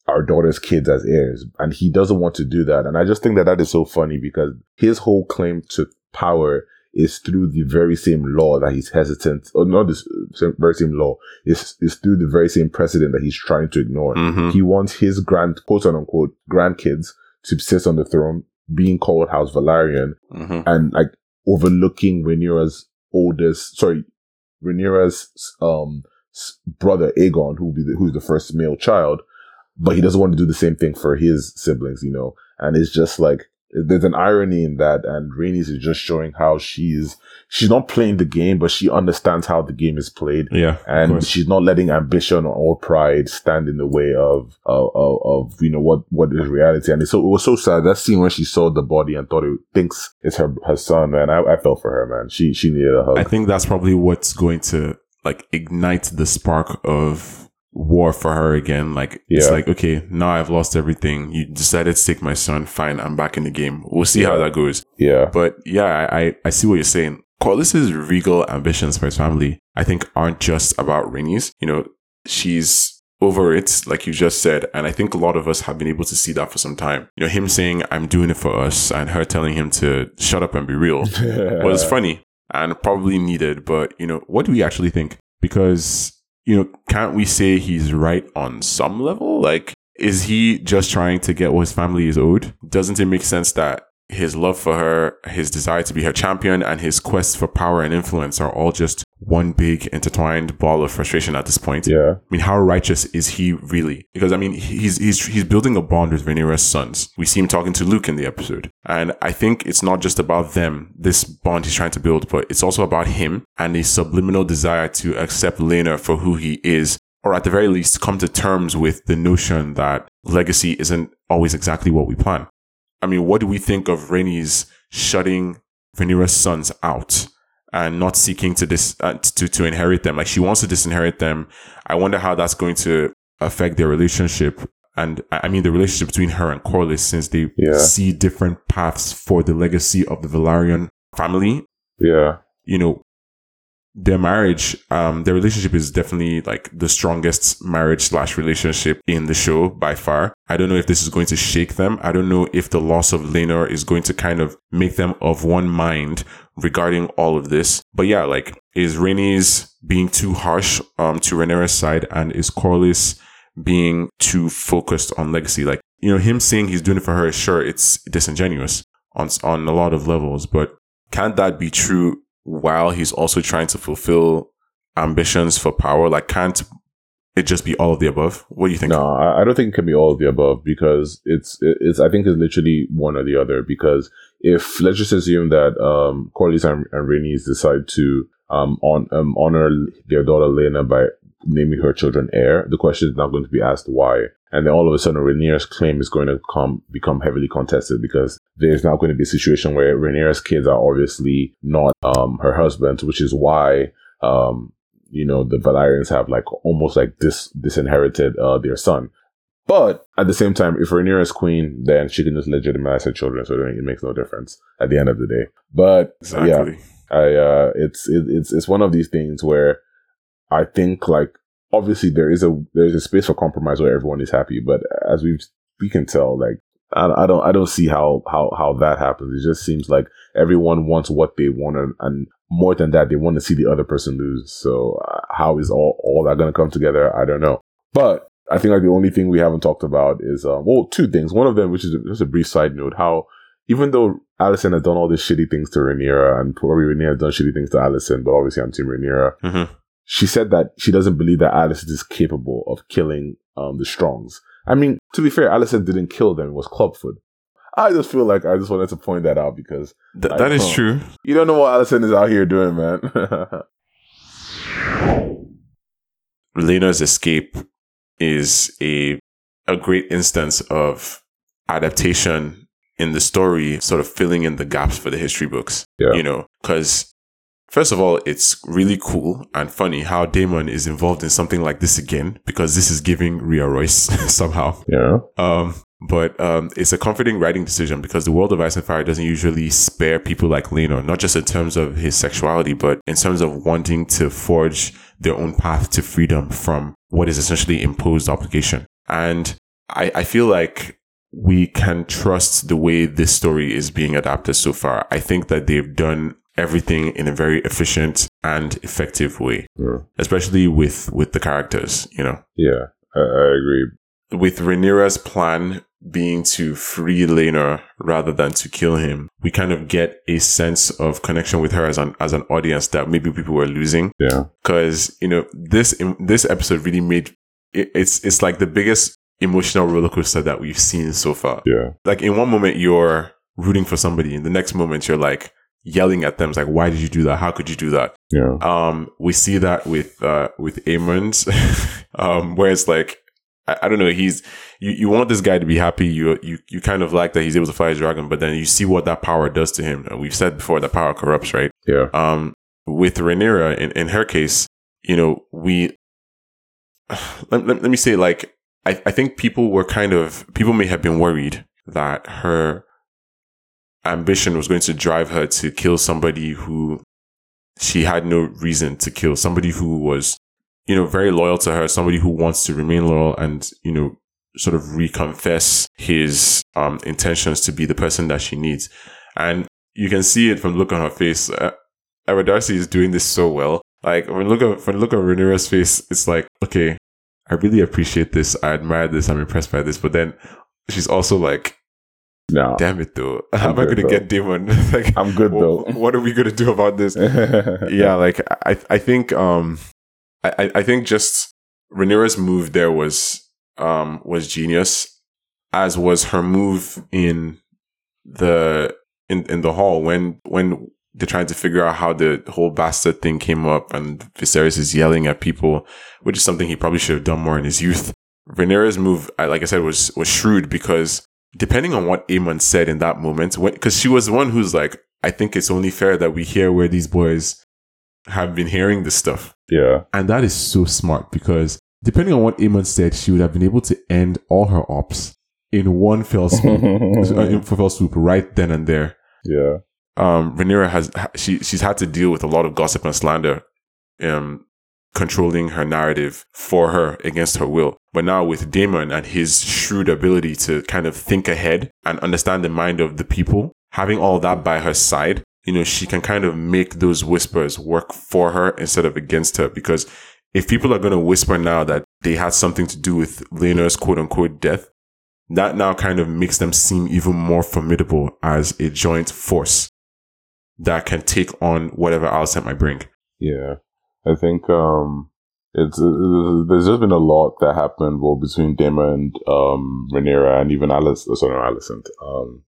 our daughter's kids as heirs. And he doesn't want to do that. And I just think that that is so funny because his whole claim to power is through the very same law that he's hesitant, or not this same, very same law, is, is through the very same precedent that he's trying to ignore. hmm He wants his grand, quote unquote, grandkids to sit on the throne, being called House Velaryon, hmm and like overlooking Rhaenyra's oldest, sorry, Rhaenyra's um brother Aegon, who be the, who's the first male child, but he doesn't want to do the same thing for his siblings, you know. And it's just like there's an irony in that, and Rhaenys is just showing how she's she's not playing the game, but she understands how the game is played Yeah, and she's not letting ambition or pride stand in the way of of, of, of you know what what is reality. And it's so it was so sad that scene when she saw the body and thought it thinks it's her her son. Man, I, I felt for her, man. She she needed a hug. I think that's probably what's going to like ignite the spark of war for her again. Like it's like, okay, now I've lost everything. You decided to take my son. Fine, I'm back in the game. We'll see how that goes. Yeah. But yeah, I, I, I see what you're saying. Corlys's regal ambitions for his family, I think, aren't just about Rhaenys. You know, she's over it, like you just said. And I think a lot of us have been able to see that for some time. You know, him saying, I'm doing it for us, and her telling him to shut up and be real was funny and probably needed. But, you know, what do we actually think? Because, you know, can't we say he's right on some level? Like, is he just trying to get what his family is owed? Doesn't it make sense that his love for her, his desire to be her champion, and his quest for power and influence are all just one big intertwined ball of frustration at this point? yeah. I mean, how righteous is he really? Because I mean, he's he's he's building a bond with Rhaenyra's sons. We see him talking to Luke in the episode, and I think it's not just about them, this bond he's trying to build, but it's also about him and a subliminal desire to accept Lena for who he is, or at the very least, come to terms with the notion that legacy isn't always exactly what we plan. I mean, what do we think of Rhaenys shutting Rhaenyra's sons out? and not seeking to dis uh, to to inherit them. Like she wants to disinherit them. I wonder how that's going to affect their relationship. And I mean the relationship between her and Corlys, since they Yeah. see different paths for the legacy of the Velaryon family. Yeah. You know, their marriage, um, their relationship is definitely like the strongest marriage slash relationship in the show by far. I don't know if this is going to shake them. I don't know if the loss of Laenor is going to kind of make them of one mind regarding all of this. But yeah, like, is Rhaenys being too harsh, um, to Rhaenyra's side and is Corlys being too focused on legacy? Like, you know, him saying he's doing it for her, sure, it's disingenuous on, on a lot of levels, but can't that be true while he's also trying to fulfill ambitions for power? Like, can't it just be all of the above? What do you think? No, I don't think it can be all of the above because it's it's I think it's literally one or the other. Because if let's just assume that um Corlys and, and decide to um on um honor their daughter Laena by naming her children heir, the question is not going to be asked why. And then all of a sudden Rhaenyra's claim is going to come become heavily contested because there's now going to be a situation where Rhaenyra's kids are obviously not um her husband, which is why um you know the Velaryons have like almost like this disinherited uh their son. But at the same time, if Rhaenyra is queen, then she can just legitimize her children, so it makes no difference at the end of the day. But yeah, I uh, it's it, it's it's one of these things where I think like obviously there is a there's a space for compromise where everyone is happy, but as we we can tell, like I, I don't I don't see how how how that happens. It just seems like everyone wants what they want, and, and more than that, they want to see the other person lose. So uh, how is all all that going to come together? I don't know, but. I think like the only thing we haven't talked about is um, well two things. One of them, which is just a brief side note, how even though Alicent has done all these shitty things to Rhaenyra, and probably Rhaenyra has done shitty things to Alicent, but obviously I'm Team Rhaenyra. Mhm. She said that she doesn't believe that Alicent is capable of killing um, the Strongs. I mean, to be fair, Alicent didn't kill them; it was Clubfoot. I just feel like I just wanted to point that out because Th- that is true. you don't know what Alicent is out here doing, man. Lena's escape is a a great instance of adaptation in the story, sort of filling in the gaps for the history books. Yeah. You know, because first of all, it's really cool and funny how Daemon is involved in something like this again, because this is giving Rhea Royce somehow. yeah, Um, but um, it's a comforting writing decision because the world of Ice and Fire doesn't usually spare people like Laenor, not just in terms of his sexuality, but in terms of wanting to forge their own path to freedom from what is essentially imposed obligation. And I, I feel like we can trust the way this story is being adapted so far. I think that they've done everything in a very efficient and effective way, yeah, especially with, with the characters, you know yeah. I, I agree. with Rhaenyra's plan being to free Laenor rather than to kill him, we kind of get a sense of connection with her as an as an audience that maybe people were losing. Yeah, Because you know this this episode really made it, it's it's like the biggest emotional roller coaster that we've seen so far. yeah, Like in one moment you're rooting for somebody, in the next moment you're like yelling at them, it's like why did you do that? How could you do that? yeah, Um, we see that with uh with Aemond, um, where it's like I, I don't know, he's you, you want this guy to be happy, you you you kind of like that he's able to fly his dragon, but then you see what that power does to him. And we've said before that power corrupts, right? yeah, Um, with Rhaenyra, in, in her case, you know, we let, let, let me say like I, I think people were kind of people may have been worried that her ambition was going to drive her to kill somebody who she had no reason to kill, somebody who was, you know, very loyal to her, somebody who wants to remain loyal and, you know, sort of reconfess his um, intentions to be the person that she needs. And you can see it from the look on her face. Uh, D'Arcy is doing this so well. Like when look at when look at Rhaenyra's face, it's like, okay, I really appreciate this. I admire this. I'm impressed by this. But then she's also like, no. Damn it though. How am I gonna get Daemon? like I'm good though. What are we gonna do about this? yeah, like I I think um I, I think just Rhaenyra's move there was um was genius, as was her move in the in, in the hall when when they're trying to figure out how the whole bastard thing came up and Viserys is yelling at people, which is something he probably should have done more in his youth. Rhaenyra's move, like I said, was was shrewd because depending on what Aemond said in that moment, because she was the one who's like, I think it's only fair that we hear where these boys have been hearing this stuff. Yeah. And that is so smart because depending on what Aemond said, she would have been able to end all her ops in one fell swoop, uh, fell swoop right then and there. Yeah. Um, Rhaenyra has, she, she's had to deal with a lot of gossip and slander, um, controlling her narrative for her against her will. But now with Daemon and his shrewd ability to kind of think ahead and understand the mind of the people, having all that by her side, you know, she can kind of make those whispers work for her instead of against her. Because if people are going to whisper now that they had something to do with Laena's quote unquote death, that now kind of makes them seem even more formidable as a joint force that can take on whatever Alicent might bring. Yeah. I think um, it's uh, there's just been a lot that happened well between Daemon and um, Rhaenyra and even Alice. Oh, sorry, not Alicent. Um,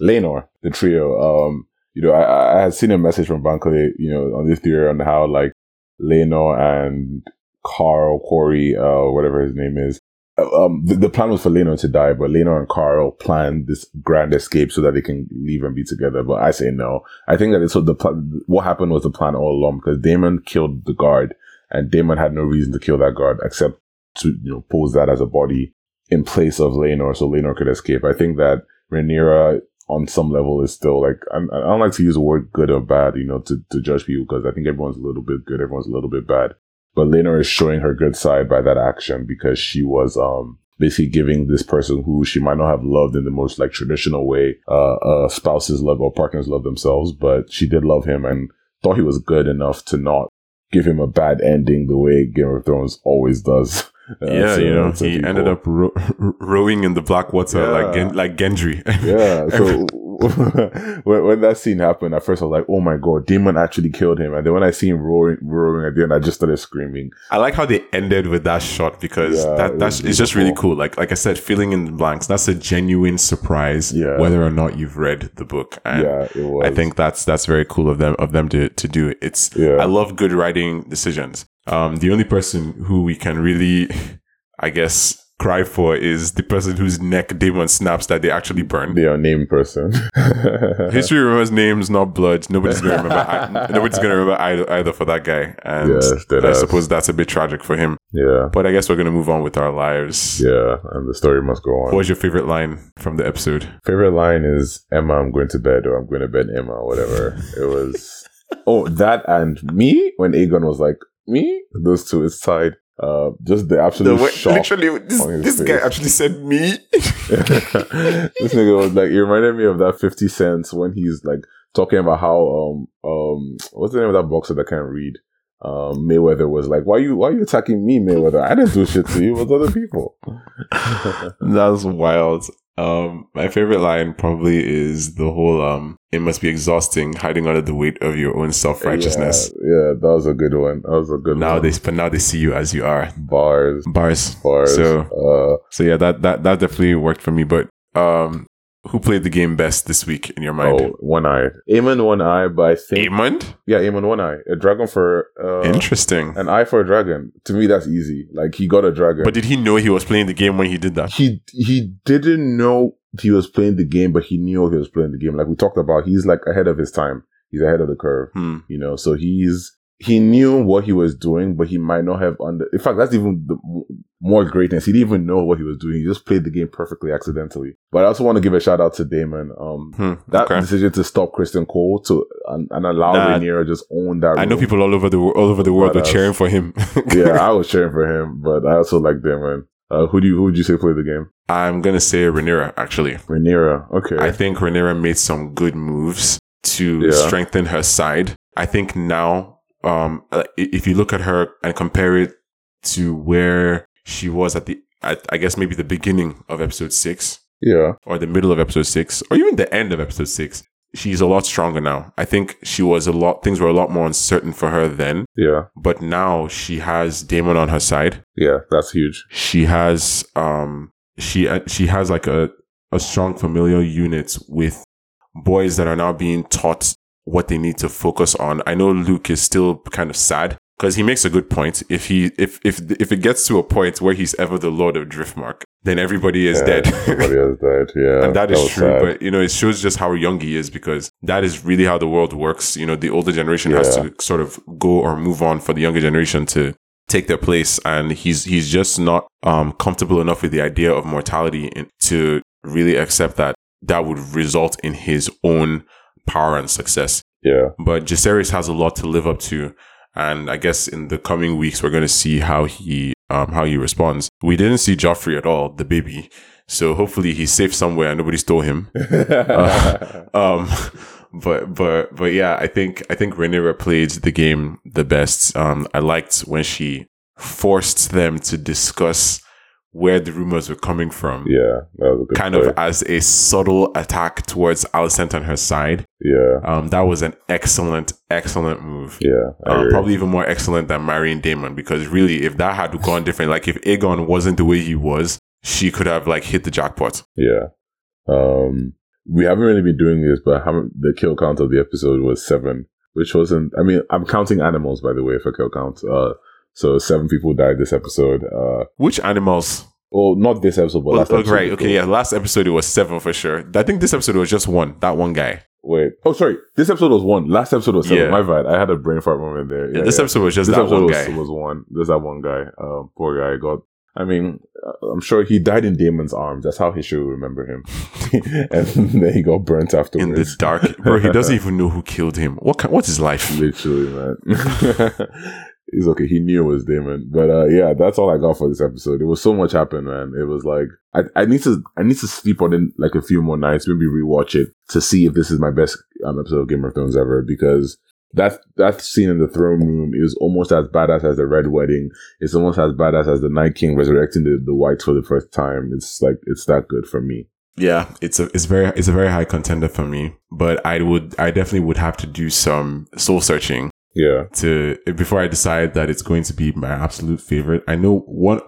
Laenor, the trio. Um, you know, I, I had seen a message from Bankole, you know, on this theory on how like Laenor and Qarl Correy, uh, whatever his name is, um, the, the, plan was for Laenor to die, but Laenor and Qarl planned this grand escape so that they can leave and be together. But I say no. I think that it's what the plan, what happened was the plan all along because Daemon killed the guard and Daemon had no reason to kill that guard except to, you know, pose that as a body in place of Laenor so Laenor could escape. I think that Rhaenyra on some level is still like, I, I don't like to use the word good or bad, you know, to, to judge people because I think everyone's a little bit good, everyone's a little bit bad. But Laenor is showing her good side by that action because she was, um, basically giving this person who she might not have loved in the most like traditional way, uh, uh, spouses love or partners love themselves, but she did love him and thought he was good enough to not give him a bad ending the way Game of Thrones always does. Uh, yeah, so, you know, he ended up ro- rowing in the black water yeah. like Gen- like Gendry. yeah. So when, when that scene happened, at first I was like, "Oh my god, Daemon actually killed him!" And then when I see him roaring, roaring at the end, I just started screaming. I like how they ended with that shot because yeah, that that's it's just really cool. Like like I said, filling in the blanks. That's a genuine surprise, yeah. whether or not you've read the book. And yeah. I think that's that's very cool of them of them to to do. It. It's yeah. I love good writing decisions. Um, the only person who we can really, I guess, cry for is the person whose neck Daemon snaps that they actually burn. The unnamed person. History remembers names, not blood. Nobody's gonna remember. I, nobody's gonna remember either, either for that guy. And yes, I suppose that's a bit tragic for him. Yeah. But I guess we're gonna move on with our lives. Yeah, and the story must go on. What was your favorite line from the episode? Favorite line is Emma, I'm going to bed, or I'm going to bed Emma, or whatever. it was. Oh, that and me when Aegon was like, me? Those two is tied. Uh, just the absolute the way, shock. Literally, this, this guy actually said me. this nigga was like, it reminded me of that 50 cents when he's like talking about how, um, um, what's the name of that boxer that can't read? Um, Mayweather was like, why you, why are you attacking me, Mayweather? I didn't do shit to you. It was other people. That's wild. Um, my favorite line probably is the whole um, "It must be exhausting hiding under the weight of your own self righteousness." Yeah, yeah, that was a good one. That was a good now one. they but now they see you as you are. Bars, bars, bars. So, uh, so yeah, that that that definitely worked for me. But um, who played the game best this week in your mind? Oh, one eye. Aemond one eye, but I think Aemond? Yeah, Aemond one eye. A dragon for uh, Interesting. An eye for a dragon. To me that's easy. Like he got a dragon. But did he know he was playing the game when he did that? He he didn't know he was playing the game, but he knew he was playing the game. Like we talked about, he's like ahead of his time. He's ahead of the curve. Hmm. You know, so he's he knew what he was doing, but he might not have under. In fact, that's even the more greatness. He didn't even know what he was doing. He just played the game perfectly accidentally. But I also want to give a shout out to Daemon. Um, Hmm, that okay. decision to stop Criston Cole to and, and allow Nah. Rhaenyra just own that. I know room. people all over the all over the world But, were cheering for him. yeah, I was cheering for him, but I also like Daemon. Uh, who do you who would you say played the game? I'm gonna say Rhaenyra actually. Rhaenyra. Okay. I think Rhaenyra made some good moves to Yeah. strengthen her side. I think now, um, uh, if you look at her and compare it to where she was at the, at, I guess maybe the beginning of episode six yeah. or the middle of episode six or even the end of episode six, she's a lot stronger now. I think she was a lot, things were a lot more uncertain for her then, Yeah. but now she has Daemon on her side. Yeah. That's huge. She has, um, she, uh, she has like a, a strong familial unit with boys that are now being taught what they need to focus on. I know Luke is still kind of sad because he makes a good point. If he if if if it gets to a point where he's ever the Lord of Driftmark, then everybody is Yeah, dead. Somebody else died. Yeah. and that is true, sad. but you know, it shows just how young he is because that is really how the world works. You know, the older generation has to sort of go or move on for the younger generation to take their place, and he's he's just not um comfortable enough with the idea of mortality in, to really accept that that would result in his own power and success. yeah. But Jacaerys has a lot to live up to. And I guess in the coming weeks, we're going to see how he, um, how he responds. We didn't see Joffrey at all, the baby. So hopefully he's safe somewhere and nobody stole him. Um, but, but, but yeah, I think, I think Rhaenyra played the game the best. Um, I liked when she forced them to discuss where the rumors were coming from. yeah. That was a good Kind play. of as a subtle attack towards Alicent and her side. Yeah. Um, that was an excellent, excellent move. Yeah. Um, probably even more excellent than marrying Daemon because really, if that had gone different, like if Aegon wasn't the way he was, she could have like hit the jackpot. Yeah. Um, we haven't really been doing this, but the kill count of the episode was seven, which wasn't. I mean, I'm counting animals by the way for kill count. Uh, so seven people died this episode. Uh, Which animals? well, not this episode, but Well, last episode. right, okay, yeah. Last episode it was seven for sure. I think this episode was just one. That one guy. Wait. Oh, sorry. This episode was one. Last episode was seven. Yeah. My bad. I had a brain fart moment there. Yeah, this episode was just this that episode one was, guy. was one. There's that one guy. Um, poor guy got. I mean, uh, I'm sure he died in Daemon's arms. That's how he should remember him. and then he got burnt afterwards. in the dark, bro. He doesn't even know who killed him. What? ki- What's his life? Literally, man. He's okay. He knew it was Daemon, but uh, yeah, that's all I got for this episode. It was so much happened, man. It was like I, I need to I need to sleep on it like a few more nights, maybe rewatch it to see if this is my best um, episode of Game of Thrones ever. Because that that scene in the throne room is almost as badass as the Red Wedding. It's almost as badass as the Night King resurrecting the, the Wights for the first time. It's like it's that good for me. Yeah, it's a it's very it's a very high contender for me. But I would I definitely would have to do some soul searching Yeah, to before I decide that it's going to be my absolute favorite. I know one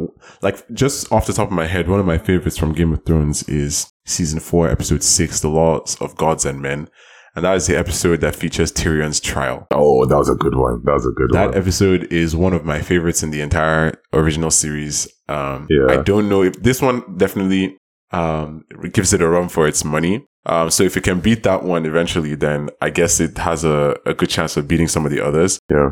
like just off the top of my head, one of my favorites from Game of Thrones is season four, episode six, The Laws of Gods and Men. And that is the episode that features Tyrion's trial. Oh, that was a good one. That was a good That one. That episode is one of my favorites in the entire original series. Um, Yeah. I don't know if this one definitely um, gives it a run for its money. Um, so if it can beat that one eventually, then I guess it has a, a good chance of beating some of the others. yeah.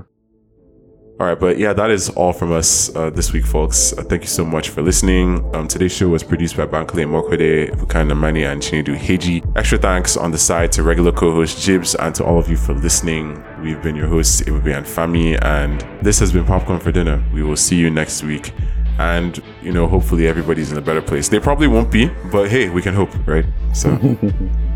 All right, but yeah, that is all from us uh, this week, folks. Uh, thank you so much for listening. Um, today's show was produced by Bankole Mokwede, Bukana Mani, and Chinedu Heji. Extra thanks on the side to regular co-host Jibs and to all of you for listening. We've been your hosts, Ibube and Fami, and this has been Popcorn for Dinner. We will see you next week. And, you know, hopefully everybody's in a better place. They probably won't be, but hey, we can hope, right? So,